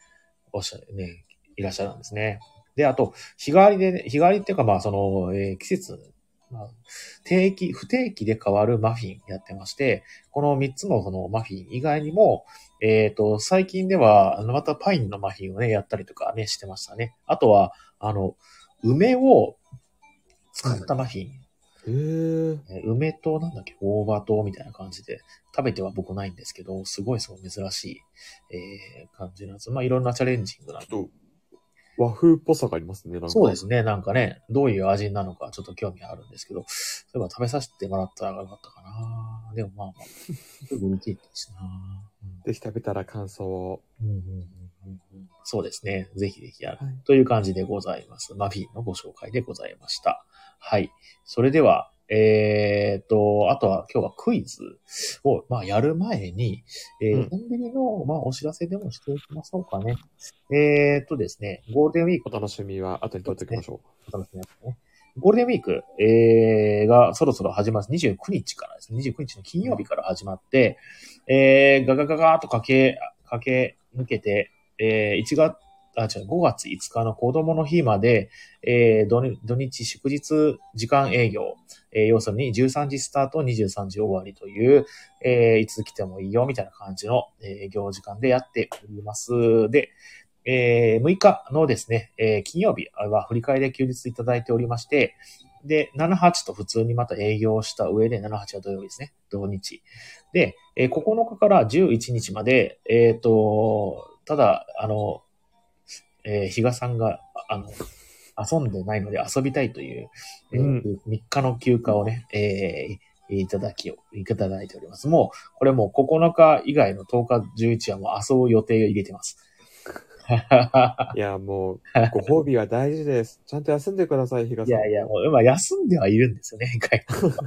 おっしゃる、ね、いらっしゃるんですね。で、あと、日替わりでね、日替わりっていうか、まあ、その、えー季節、まあ、定期、不定期で変わるマフィンやってまして、この3つのそのマフィン以外にも、えっ、と、最近では、またパインのマフィンをね、やったりとかね、してましたね。あとは、あの、梅を使ったマフィン。へーえー梅となんだっけ、大葉とみたいな感じで、食べては僕ないんですけど、すごいそう珍しい、えー感じなんです。まあいろんなチャレンジングな。ちょっと、和風っぽさがありますね、なんか。そうですね、なんかね、どういう味なのかちょっと興味あるんですけど、そういえば食べさせてもらったらよかったかな。でもまあまあ、すぐ売り切れてるしな。うんぜひ食べたら感想を。うんうんうんうんうんそうですね。ぜひぜひやる。はい。という感じでございます。マフィンのご紹介でございました。はい。それでは、えーっと、あとは今日はクイズを、まあ、やる前に、えー、うんコンビニの、まあ、お知らせでもしておきましょうかね。えーっとですね、ゴールデンウィークお楽しみは後に取っておきましょお楽しみですね。ゴールデンウィーク、えー、がそろそろ始まる、29日からですね、29日の金曜日から始まって、えー、ガガガガーっと駆け、駆け抜けて、えー、1月、あ、違う、5月5日の子供の日まで、えー、土日祝日時間営業、えー、要するに13時スタート、23時終わりという、えー、いつ来てもいいよみたいな感じの営業時間でやっております。で、えー、6日のですね、えー金曜日は振り替えで休日いただいておりまして、で、7、8と普通にまた営業した上で、7、8は土曜日ですね、土日。で、えー9日から11日まで、えっ、と、ただ、あの、えー、比嘉さんが、あの、遊んでないので遊びたいという、えーうん3日の休暇をね、えーいただきを、いただいております。もう、これもう9日以外の10日、11はもう遊ぶ予定を入れてます。う。いや、もう、ご褒美は大事です。ちゃんと休んでください、比嘉さん。いやいや、もう、まあ、休んではいるんですよね。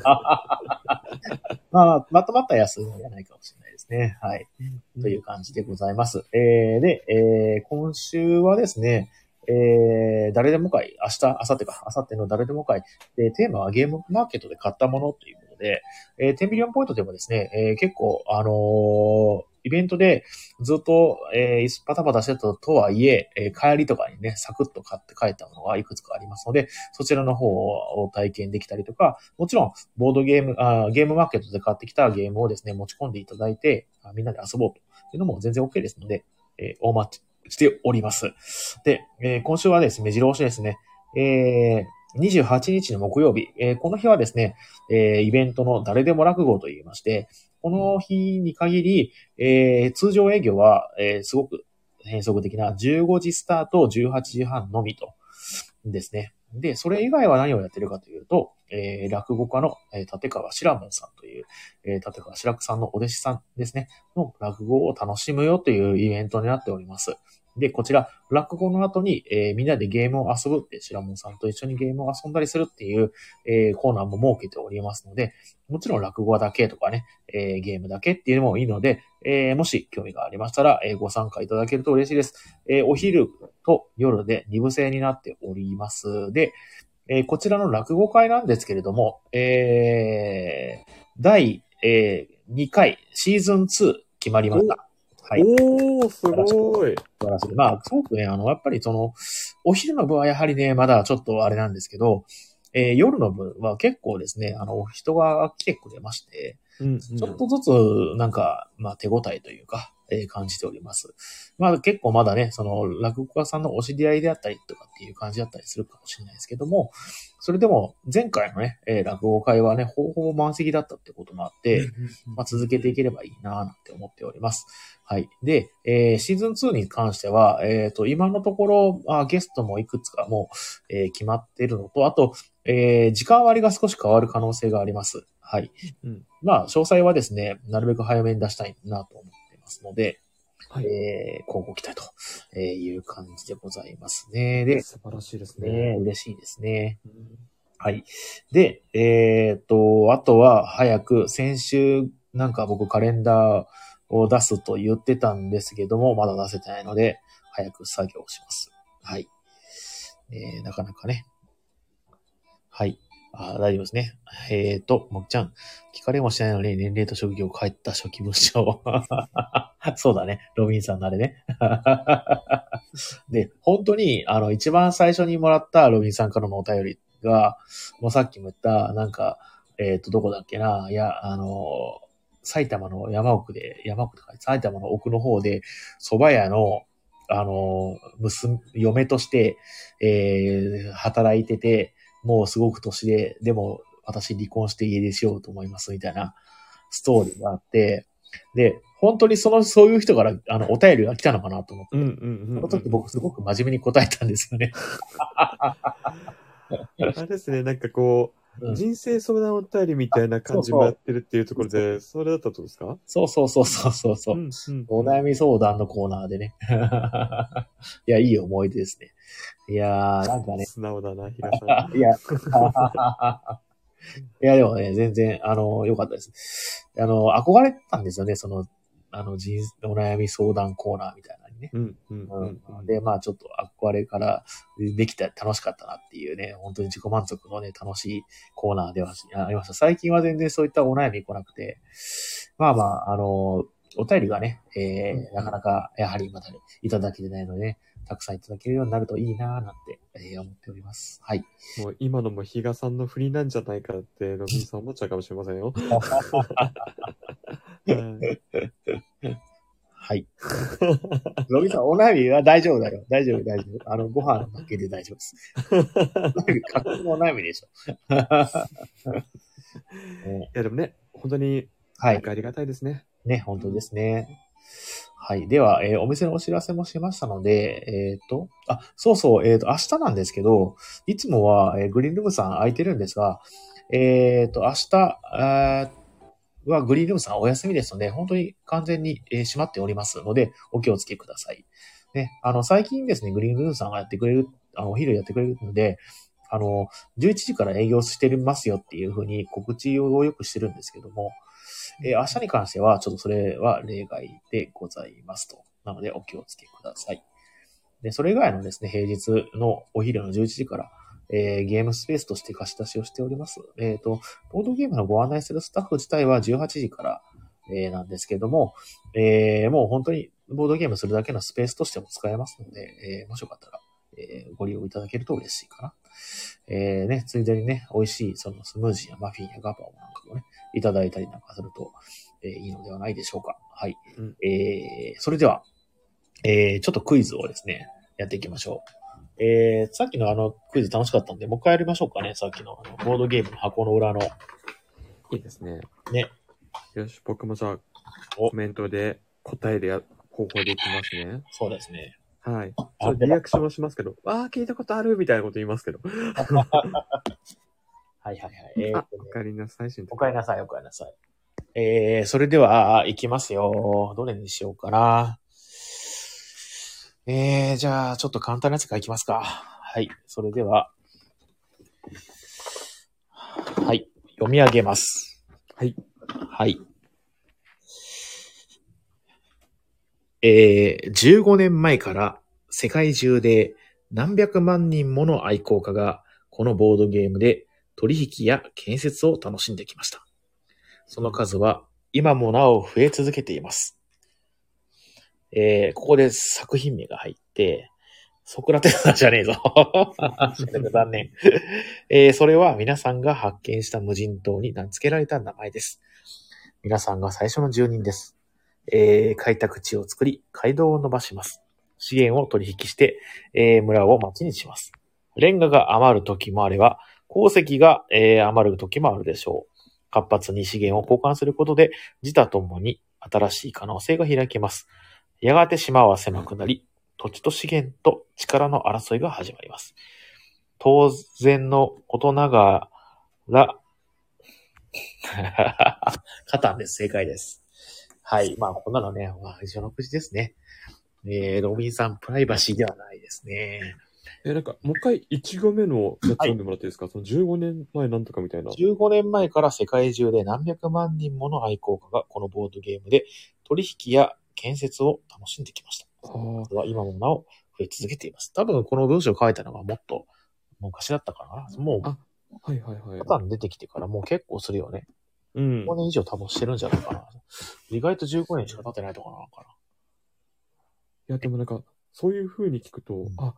まあ、まとまった休みじゃないかもしれないですね。はい。うんという感じでございます。えー、で、えー、今週はですね、えー、誰でも会、明日、明後日か、明後日の誰でも会、で、テーマはゲームマーケットで買ったものということで、えー、10ビリオンポイントでもですね、えー、結構、あのーイベントでずっと、えー、パタパタしてたとはいえ、えー帰りとかにね、サクッと買って帰ったものがいくつかありますので、そちらの方を体験できたりとか、もちろん、ボードゲーム、あゲームマーケットで買ってきたゲームをですね、持ち込んでいただいて、みんなで遊ぼうというのも全然 OK ですので、えー、大待ちしております。で、えー今週はですね、目白押しですね、えー28日の木曜日、えーこの日はですね、えーイベントの誰でも落語と言いまして、この日に限り、えー通常営業は、えーすごく変則的な15時スタート、18時半のみと。ですね。で、それ以外は何をやってるかというと、えー落語家の、えー立川志らもんさんという、えー立川志らくさんのお弟子さんですね、の落語を楽しむよというイベントになっております。で、こちら、落語の後に、えーみんなでゲームを遊ぶって、白門さんと一緒にゲームを遊んだりするっていう、えーコーナーも設けておりますので、もちろん落語だけとかね、えーゲームだけっていうのもいいので、えもし興味がありましたら、えご参加いただけると嬉しいです。えお昼と夜で二部制になっております。で、えこちらの落語会なんですけれども、えー第、え2回、シーズン2決まりました。はい。おー、すごい。素晴らしい。まあ、すごくね、あの、やっぱりその、お昼の部はやはりね、まだちょっとあれなんですけど、えー夜の部は結構ですね、あの、人が来てくれまして、うんうんちょっとずつ、なんか、まあ、手応えというか、えー感じております。まあ、結構まだね、その、落語家さんのお知り合いであったりとかっていう感じだったりするかもしれないですけども、それでも、前回のね、えー落語会はね、ほぼほぼ満席だったってこともあって、まあ、続けていければいいなぁなんて思っております。はい。で、えーシーズン2に関しては、えっ、と、今のところ、あゲストもいくつかもう、えー決まっているのと、あと、えー時間割が少し変わる可能性があります。はい。うんまあ、詳細はですね、なるべく早めに出したいなと思ってますので、はい。えー、今後期待という感じでございますね。で、素晴らしいですね。ね、嬉しいですね。うんはい。で、えーっと、あとは早く先週なんか僕カレンダーを出すと言ってたんですけども、まだ出せてないので、早く作業します。はい。えー、なかなかね。はい。あ大丈夫ですね。えーと、もっちゃん。聞かれもしないのに年齢と職業を書いた初期文章。そうだね。ロビンさんのあれね。で、本当に、あの、一番最初にもらったロビンさんからのお便りが、もうさっきも言った、なんか、えっ、と、どこだっけな、いや、あの、埼玉の山奥で、山奥とか、埼玉の奥の方で、蕎麦屋の、あの、娘、嫁として、えー、働いてて、もうすごく年で、でも、私離婚して家出しようと思います、みたいなストーリーがあって、で、本当にその、そういう人から、あの、お便りが来たのかなと思って。その時僕すごく真面目に答えたんですよね。あれですね、なんかこう、うん人生相談お便りみたいな感じもやってるっていうところで、それだったらどうですか？そうそうそうそうそうそう。ん、うん。お悩み相談のコーナーでね。いや、いい思い出ですね。いやー、なんかね、素直だな、平さん。いや、いや、でもね、全然、あの、良かったです。あの、憧れてたんですよね、その、あの、人、お悩み相談コーナーみたいなね。で、まあちょっと憧れからできて楽しかったなっていうね、本当に自己満足のね、楽しいコーナーではありました。最近は全然そういったお悩み来なくて、まあまあ、あの、お便りがね、えー、なかなかやはりまだね、いただけてないのでね、たくさんいただけるようになるといいなぁなんて、えー思っております。はい。もう今のも比嘉さんの振りなんじゃないかって、ロビンさん思っちゃうかもしれませんよ。はいはい。ロビンさん、お悩みは大丈夫だよ。大丈夫、大丈夫。あの、ご飯だけで大丈夫です。架空のお悩みでしょ。ねいや、でもね、本当に、はいありがたいですね。ね、本当ですね。はい。では、えーお店のお知らせもしましたので、えっ、と、あ、そうそう、えっ、と、明日なんですけど、いつもは、えーグリーンルームさん空いてるんですが、えっ、と、明日、えーはグリーンルームさんお休みですので、本当に完全に、え閉まっておりますので、お気をつけください。ね、あの、最近ですね、グリーンルームさんがやってくれる、あの、お昼やってくれるので、あの、11時から営業してますよっていうふうに告知をよくしてるんですけども、えー明日に関しては、ちょっとそれは例外でございますと。なので、お気をつけください。で、それ以外のですね、平日のお昼の11時から、えーゲームスペースとして貸し出しをしております。えっ、と、ボードゲームのご案内するスタッフ自体は18時から、えーなんですけども、えーもう本当にボードゲームするだけのスペースとしても使えますので、えーもしよかったら、えーご利用いただけると嬉しいかな。えーね、ついでにね、美味しいそのスムージーやマフィンやガパオなんかもね、いただいたりなんかすると、えーいいのではないでしょうか。はい。うんえーそれでは、えーちょっとクイズをですね、やっていきましょう。えーさっきのあのクイズ楽しかったんで、もう一回やりましょうかね。さっきのあのボードゲームの箱の裏の。いいですね。ね。よし、僕もじゃあ、おコメントで答えるや方法でいきますね。そうですね。はい。あそうリアクションはしますけど、わー、聞いたことある？みたいなこと言いますけど。はいはいはい。えーあおかえりなさい、しんおかえりなさい、おかえりなさい。えー、それでは、いきますよ。どれにしようかな。えー、じゃあ、ちょっと簡単なやつからいきますか。はい。それでは、はい。読み上げます。はい。はい。えー、15年前から世界中で何百万人もの愛好家がこのボードゲームで取引や建設を楽しんできました。その数は今もなお増え続けています。えー、ここで作品名が入って、ソクラテスじゃねえぞ。残念。えー、それは皆さんが発見した無人島に名付けられた名前です。皆さんが最初の住人です。えー、開拓地を作り、街道を伸ばします。資源を取引して、えー、村を町にします。レンガが余る時もあれば、鉱石が、えー余る時もあるでしょう。活発に資源を交換することで、自他ともに新しい可能性が開けます。やがて島は狭くなり、土地と資源と力の争いが始まります。当然のことながら、カタンです。正解です。はい。まあ、こんなのね、まあ、一緒の口ですね。えー、ロビンさん、プライバシーではないですね。え、なんか、もう一回、1行目のやつ読んでもらっていいですか、その15年前なんとかみたいな。15年前から世界中で何百万人もの愛好家がこのボードゲームで取引や建設を楽しんできました。れは今もなお増え続けています。多分この文章を書いたのがもっと昔だったからな。もう、あはいはいはいパ。ターン出てきてからもう結構するよね。うん。5年以上多分してるんじゃないかな。意外と15年しか経ってないとかなのかいや、でもなんか、そういう風に聞くと、んあ、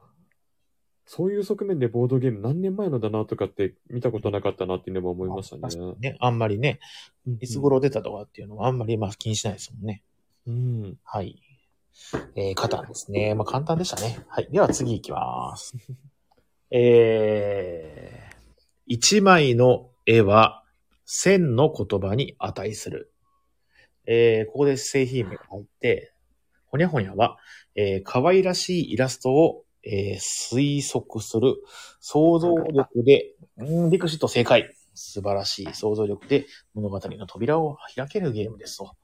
そういう側面でボードゲーム何年前のだなとかって見たことなかったなっていうのも思いましたな。ね。ね、あんまりね、うんいつ頃出たとかっていうのはあんまりまあ気にしないですもんね。うん。はい。えー、カタンですね。まあ簡単でしたね。はい。では次行きます。えー、一枚の絵は千の言葉に値する。えー、ここで製品名が入って、ほにゃほにゃは、えー、可愛らしいイラストを、えー推測する想像力で、うん、リクシット正解。素晴らしい想像力で物語の扉を開けるゲームですと。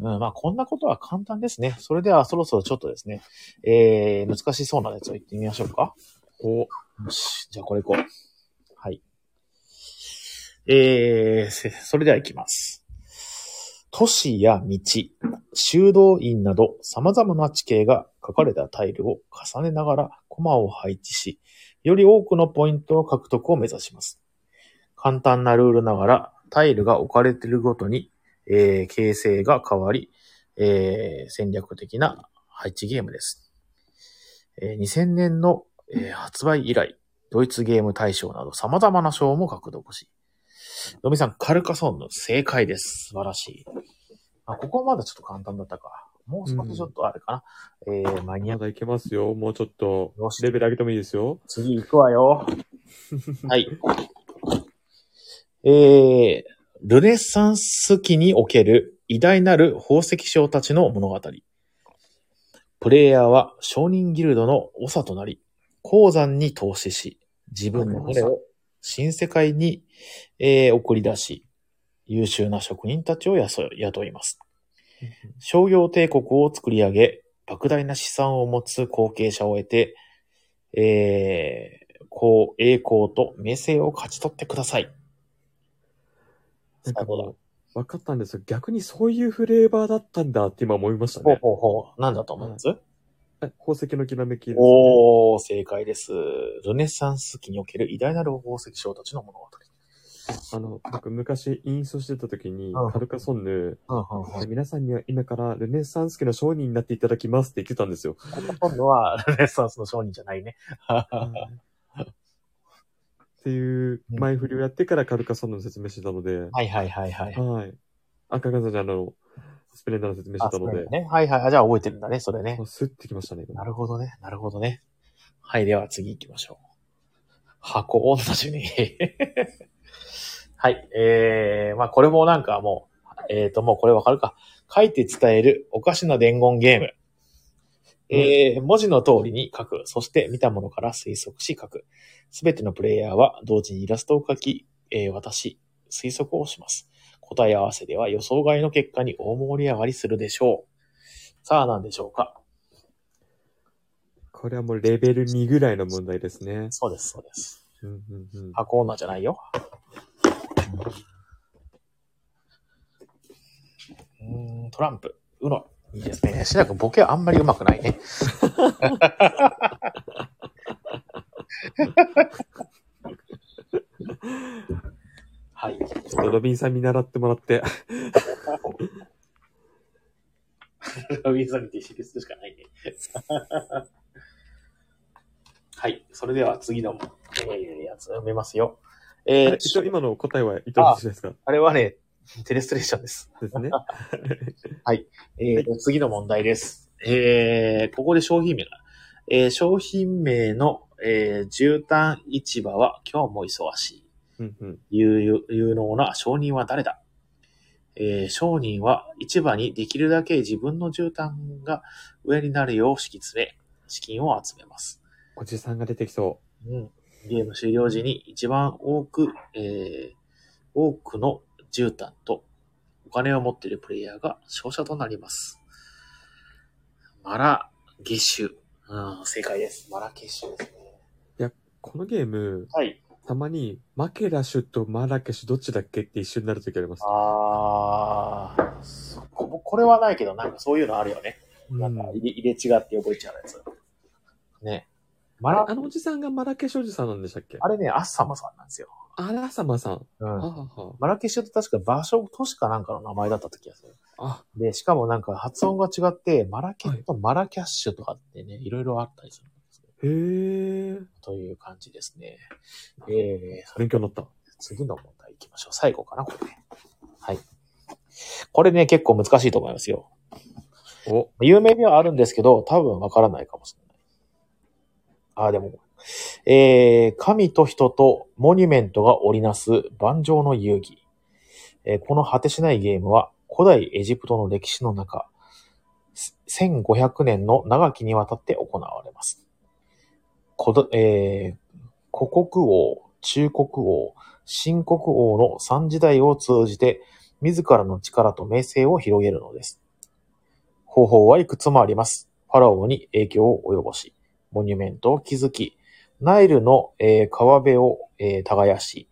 うん、まあ、こんなことは簡単ですね。それではそろそろちょっとですね、えー、難しそうなやつを言ってみましょうか。お、よし、じゃあこれいこう。はい。えー、せそれでは行きます。都市や道、修道院など様々な地形が書かれたタイルを重ねながらコマを配置し、より多くのポイントの獲得を目指します。簡単なルールながらタイルが置かれているごとに、えー形成が変わり、えー戦略的な配置ゲームです。えー2000年の、えー発売以来、ドイツゲーム大賞など様々な賞も獲得し、のみさん、カルカソンヌ、正解です。素晴らしい。あ、ここはまだちょっと簡単だったか。もう少しちょっとあれかな。えー、マニアまだいけますよ。もうちょっとよし、レベル上げてもいいですよ。次行くわよ。はい。えー、ルネサンス期における偉大なる宝石商たちの物語。プレイヤーは商人ギルドの長となり、鉱山に投資し、自分の骨を？新世界に、えー送り出し、優秀な職人たちを雇雇います。商業帝国を作り上げ、莫大な資産を持つ後継者を得て、えー、こう、栄光と名声を勝ち取ってください。なんかもう、分かったんですよ。逆にそういうフレーバーだったんだって今思いましたほうね。ほうほう。なんだと思います、え宝石のきらめきです、ね。おー、正解です。ルネサンス期における偉大なる宝石商たちの物語。あの、僕昔インストしてた時にうん、カルカソンヌ、うんうんうん。皆さんには今からルネサンス期の商人になっていただきますって言ってたんですよ。今度はルネサンスの商人じゃないね。っていう前振りをやってからカルカソンヌの説明してたので、はいはいはいはい。はい。赤ガザじゃの、スプレンダーの説明してあ、たのでね。はいはい。あじゃあ覚えてるんだね、それねあ。スッてきましたね。なるほどね。なるほどね。はい、では次行きましょう。箱同じに。はい、えー、まあこれもなんかもう、えっ、ともうこれわかるか。書いて伝えるおかしな伝言ゲーム。えー、文字の通りに書く。そして見たものから推測し書く。すべてのプレイヤーは同時にイラストを書き、えー、渡し、推測をします。答え合わせでは予想外の結果に大盛り上がりするでしょう。さあ何でしょうかこれはもうレベル2ぐらいの問題ですね。そうです、そうです。うんうんうん。箱女じゃないよ。うーん、トランプ。うの。いいですね。しなくボケはあんまり上手くないね。はい。ちょっとロビンさん見習ってもらって。ウィザーにて知りするしかないね。はい。それでは次の、えー、やつ読めますよ。えーあれ、一応今の答えは伊藤さんですか？あれはね、テレストレーションです。ですね。えーと次の問題です。えー、ここで商品名が。えー商品名の、えー絨毯市場は今日も忙しい。うんうん。有有能な商人は誰だえー商人は市場にできるだけ自分の絨毯が上になるよう敷き詰め、資金を集めます。おじさんが出てきそうん、ゲーム終了時に一番多く、えー多くの絨毯とお金を持っているプレイヤーが勝者となります。マラゲシュ。うん、正解です。マラケシュですね。う。このゲーム、はい。たまに、マケラシュとマラケシュどっちだっけって一緒になるときあります。あー、そここれはないけど、なんかそういうのあるよね。なんか入れ入れ違って覚えちゃうやつ。ね。マラあのおじさんがマラケシュおじさんなんでしたっけ？あれね、アッサマさんなんですよ。あらさまさん。うん。あはは。マラケシュって確か場所、都市かなんかの名前だった時がする。あ、で、しかもなんか発音が違って、マラケとマラキャッシュとかってね、いろいろあったりするんですよ。へえ。という感じですね。えー、勉強になった。次の問題行きましょう。最後かな、これね。はい。これね、結構難しいと思いますよ。お、有名ではあるんですけど、多分わからないかもしれない。ああ、でも、えー、神と人とモニュメントが織りなす万丈の遊戯。えーこの果てしないゲームは、古代エジプトの歴史の中、1500年の長きにわたって行われます。古えー古国王、中国王、新国王の三時代を通じて、自らの力と名声を広げるのです。方法はいくつもあります。ファラオに影響を及ぼし、モニュメントを築き、ナイルの、えー川辺を、えー耕し、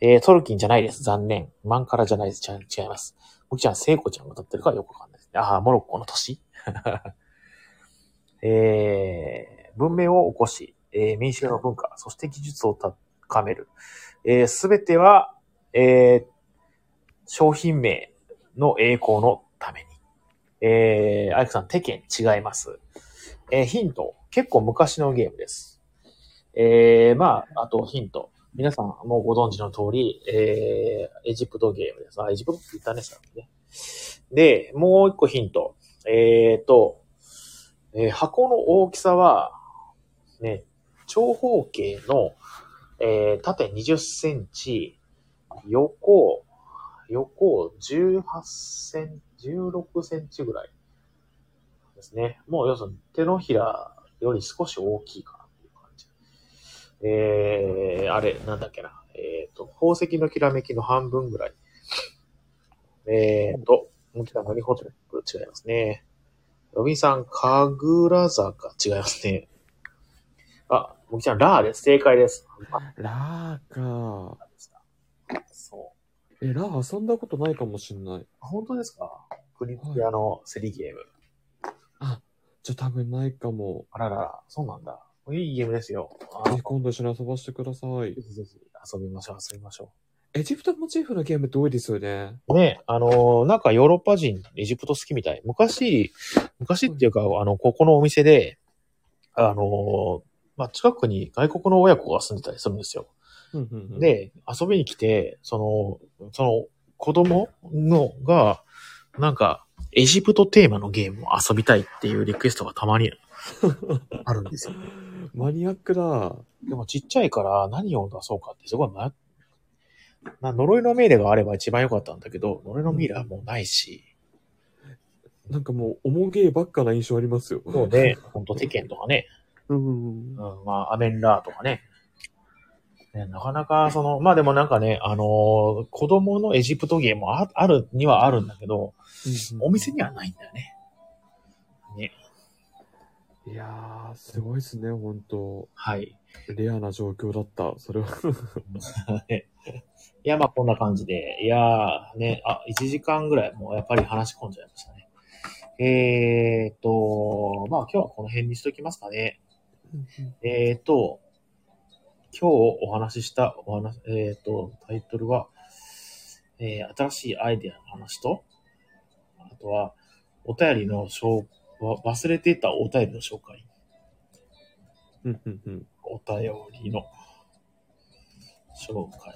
えートルキンじゃないです。残念。マンカラじゃないです。違います。僕ちゃん、聖子ちゃんが歌ってるからよくわかんないですね。ああ、モロッコの都市？えー文明を起こし、えー民衆の文化、そして技術を高める。えすべては、えー商品名の栄光のために。えー、アイクさん、テケン違います。えーヒント。結構昔のゲームです。えー、まあ、あとヒント。皆さんもうご存知の通り、えー、エジプトゲームです。あ、エジプトって言ったね、さっきね。で、もう一個ヒント。えーと、えー箱の大きさは、ね、長方形の、えー縦20センチ、横、横18センチ、16センチぐらいですね。もう要するに手のひらより少し大きいかな。えー、あれ、なんだっけな。えーと、宝石のきらめきの半分ぐらい。えーと、もちろんマリホテル違いますね。ロビンさん、神楽坂違いますね。あ、もちろんラーです。正解です。ラーか。そう。え、ラー遊んだことないかもしんない。本当ですか？クリティアの競りゲーム。じゃあ多分ないかも。あららら、そうなんだ。いいゲームですよ。あぜひ今度一緒に遊ばせてくださいぜ。ひぜひ遊びましょう、遊びましょエジプトモチーフのゲームって多いですよね？う。ねあのーなんかヨーロッパ人、エジプト好きみたい。昔、昔っていうか、あの、ここのお店で、あのーまあ、近くに外国の親子が住んでたりするんですよ。うんうんうん、で、遊びに来て、その、その子供のが、なんか、エジプトテーマのゲームを遊びたいっていうリクエストがたまに あるんですよ。マニアックだ。でもちっちゃいから何を出そうかってすごい迷っな呪いのミイラがあれば一番良かったんだけど、呪いのミイラはもうないし、なんかもう、重げばっかな印象ありますよ。もうね、ほんとテケンとかね、うんうんうん、まあ、アメンラーとかね。ねなかなか、その、まあでもなんかね、あのー子供のエジプトゲームもああるにはあるんだけど、うんお店にはないんだよね。ね。いやー、すごいですね、本当はい。レアな状況だった。それは。いや、まあこんな感じで。いやー、ね、あ、1時間ぐらいもうやっぱり話し込んじゃいましたね。えーっと、まあ今日はこの辺にしときますかね。えーっと、今日お話ししたお話、えーっと、タイトルは、えー新しいアイデアの話と、あとは、お便りの紹わ忘れていたお便りの紹介。うんうんうんお便りの紹介。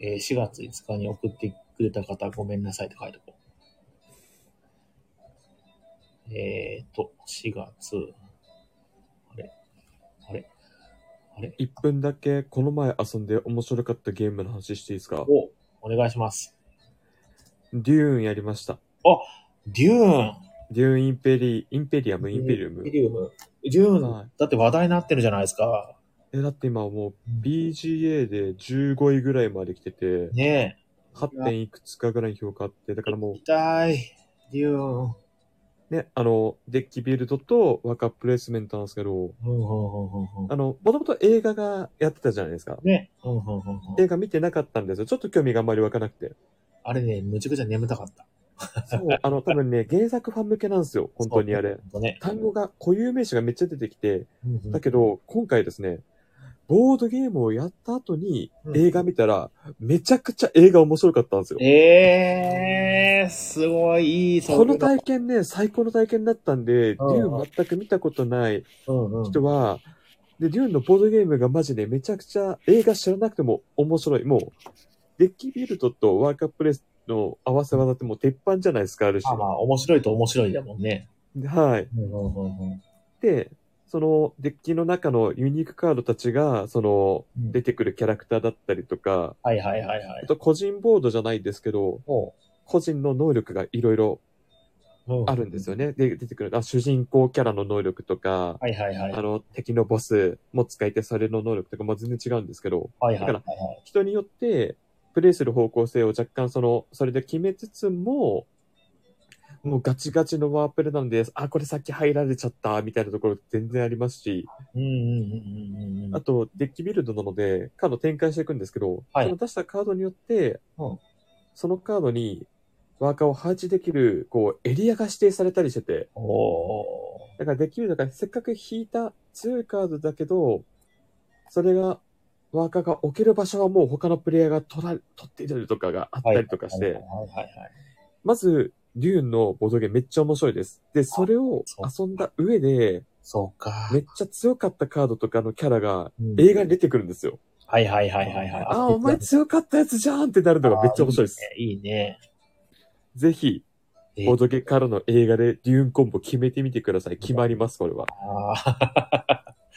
えー4月5日に送ってくれた方ごめんなさいって書いておこう。えーと、4月、あれ？あれ？あれ？1分だけこの前遊んで面白かったゲームの話していいですか？お、お願いします。デューンやりました。デューンデューンインペリ、インペリアム、インペリウムインペ。リウム。デューン、はいだって話題になってるじゃないですか。え、だって今もう BGG で15位ぐらいまで来てて、ね 8. 点いくつかぐらい評価あって、だからもえ。痛い。デューン。う、ね、あの、デッキビルドとワーカープレイスメントなんですけど、あの、もともと映画がやってたじゃないですか。ね。映画見てなかったんですよ。ちょっと興味があんまり湧かなくて。あれね、むちゃくちゃ眠たかった。そう、あの、多分ね、原作ファン向けなんですよ。本当にあれ。ね。単語が、固有名詞がめっちゃ出てきて、うんうんだけど、今回ですね、ボードゲームをやった後にうん映画見たら、めちゃくちゃ映画面白かったんですよ。えー、すごいいい、この体験ね、最高の体験だったんで、デうんューン全く見たことない人は、で、デューンのボードゲームがマジでめちゃくちゃ映画知らなくても面白い。もう、デッキビルドとワーカープレスの合わせ技ってもう鉄板じゃないですか、ある種まあ。まあ、面白いと面白いだもんね。ではい。で、そのデッキの中のユニークカードたちが、その、うん出てくるキャラクターだったりとか、はいはいはいはい。あと個人ボードじゃないですけど、個人の能力がいろいろうんあるんですよね。で、出てくる、あ主人公キャラの能力とか、はいはいはい。あの、敵のボスも使えて、それの能力とかも全然違うんですけど、はいはいはいだか人によって、プレイする方向性を若干その、それで決めつつも、もうガチガチのワープレなので、あ、これさっき入られちゃった、みたいなところ全然ありますし。あと、デッキビルドなので、カード展開していくんですけど、はい。その出したカードによって、うん。そのカードにワーカーを配置できる、こう、エリアが指定されたりしてて。だからデッキビルドがせっかく引いた強いカードだけど、それが、ワーカーが置ける場所はもう他のプレイヤーが取ら、取っているとかがあったりとかして。まず、デューンのボードゲームめっちゃ面白いです。で、それを遊んだ上で、そうか。めっちゃ強かったカードとかのキャラがうん映画に出てくるんですよ。はいはいはいはいはい。あ、お前強かったやつじゃんってなるのがめっちゃ面白いです。いいね。ぜひ、いいね。ボードゲからの映画でデューンコンボ決めてみてください。決まります、これは。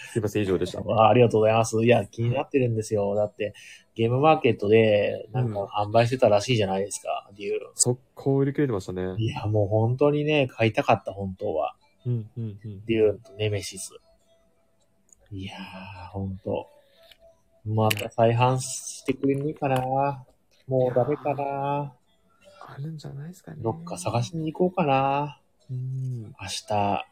あすいません、以上でした。ーありがとうございます。いや、気になってるんですよ。だって、ゲームマーケットで、なんか販売してたらしいじゃないですか、デュー速攻売り切れてましたね。いや、もう本当にね、買いたかった、本当は。うん、うん、うん。デューンとネメシス。いやー、本当また再販してくれねえかな。もうダメかな。あるんじゃないですかね。どっか探しに行こうかな。うん。明日。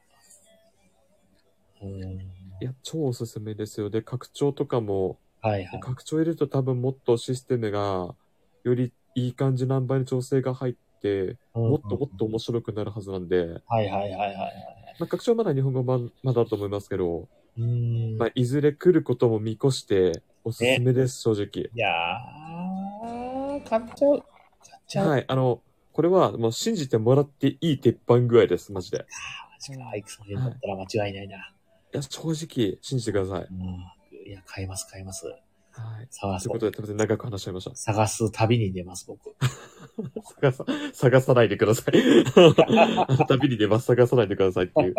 うん。いや、超おすすめですよ。で、拡張とかも、はいはい。拡張入れると多分もっとシステムが、よりいい感じ何倍の調整が入って、もっともっと面白くなるはずなんで、はいはいはいはいはい。まあ、拡張まだ日本語版まだだと思いますけど、うーん。まあ、いずれ来ることも見越して、おすすめです、正直。いやー、買っちゃう。買っちゃう。はい、あの、これはもう信じてもらっていい鉄板具合です、マジで。いマジか、アイクさんだったら間違いないな。や、正直、信じてください。うん。いや、買います買います。はい。探すという。ことで、すみません、長く話しちゃいました。探す旅に出ます、僕。探さ、探さないでください。旅に出ます、探さないでくださいっていう。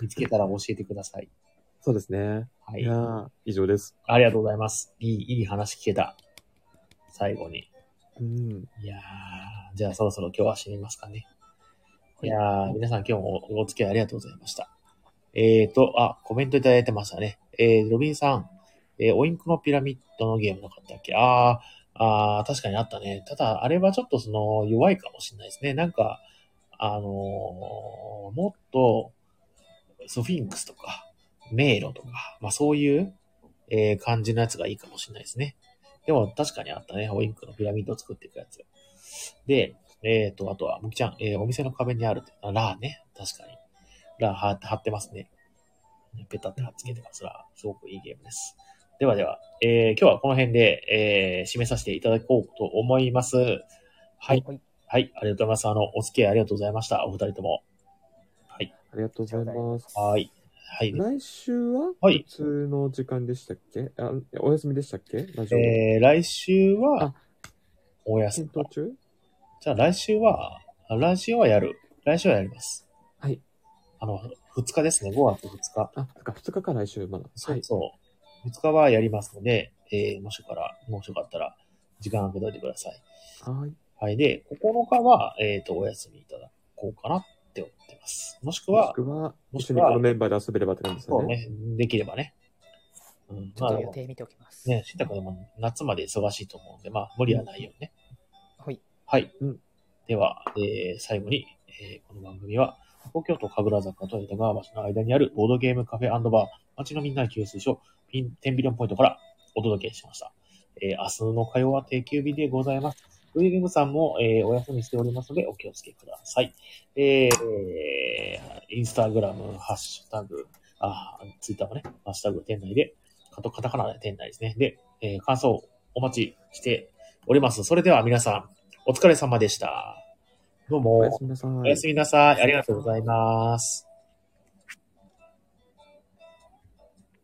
見つけたら教えてください。そうですね。はいいや。ー、以上です。ありがとうございます。いい、いい話聞けた。最後に。うん。いやー、じゃあそろそろ今日は締めますかね。いやー、皆さん今日もお付き合いありがとうございました。えーと、あ、コメントいただいてましたね。えー、ロビンさん、えー、オインクのピラミッドのゲームなかったっけ？あー、あー、確かにあったね。ただ、あれはちょっとその、弱いかもしれないですね。なんか、あのーもっと、ソフィンクスとか、迷路とか、まあそういう、えー感じのやつがいいかもしれないですね。でも確かにあったね。オインクのピラミッドを作っていくやつ。で、えっ、と、あとは、むきちゃん、えーお店の壁にある、あラーね。確かに。ラー貼って貼ってますね。ペタって貼っつけてます。ラー。すごくいいゲームです。ではでは、えー今日はこの辺で、えー締めさせていただこうと思います。はい。はい。はい。ありがとうございます。あの、お付き合いありがとうございました。お二人とも。はい。ありがとうございます。はい。はい。来週ははい普通の時間でしたっけ？あお休みでしたっけ？えー、来週はあ、お休み検。討中？じゃあ来週は、あ来週はやる。来週はやります。はい。あの、2日ですね。5月2日。あ、そっか、2日か来週まだ。そうそう。2日はやりますので、えー、もしよから、もしよかったら、時間空けといてください。はい。はい。はい。で、9日は、えっ、と、お休みいただこうかなって思ってます。もしくもしは、くは、もしくはこのメンバーで遊べればって感じですよね。そうね、できればね。うん、ちょっまあと予定見ておきます。ね、しんたくんでも夏まで忙しいと思うんで、まあ、無理はないよね。はい。はい。うんでは、えー最後に、えーこの番組は、東京都神楽坂と江戸川橋の間にあるボードゲームカフェバー、街のみんなの給水所、ピン10ビリオンポイントからお届けしました。えー明日の火曜は定休日でございます。ウイゲームさんも、えーお休みしておりますので、お気をつけください。えー、インスタグラム、ハッシュタグ、あ、ツイッターもね、ハッシュタグ店内で、カタカタカナで店内ですね。で、えー感想お待ちしております。それでは皆さん、お疲れ様でした。どうもおやす、みなさい。おやすみなさい。ありがとうございます。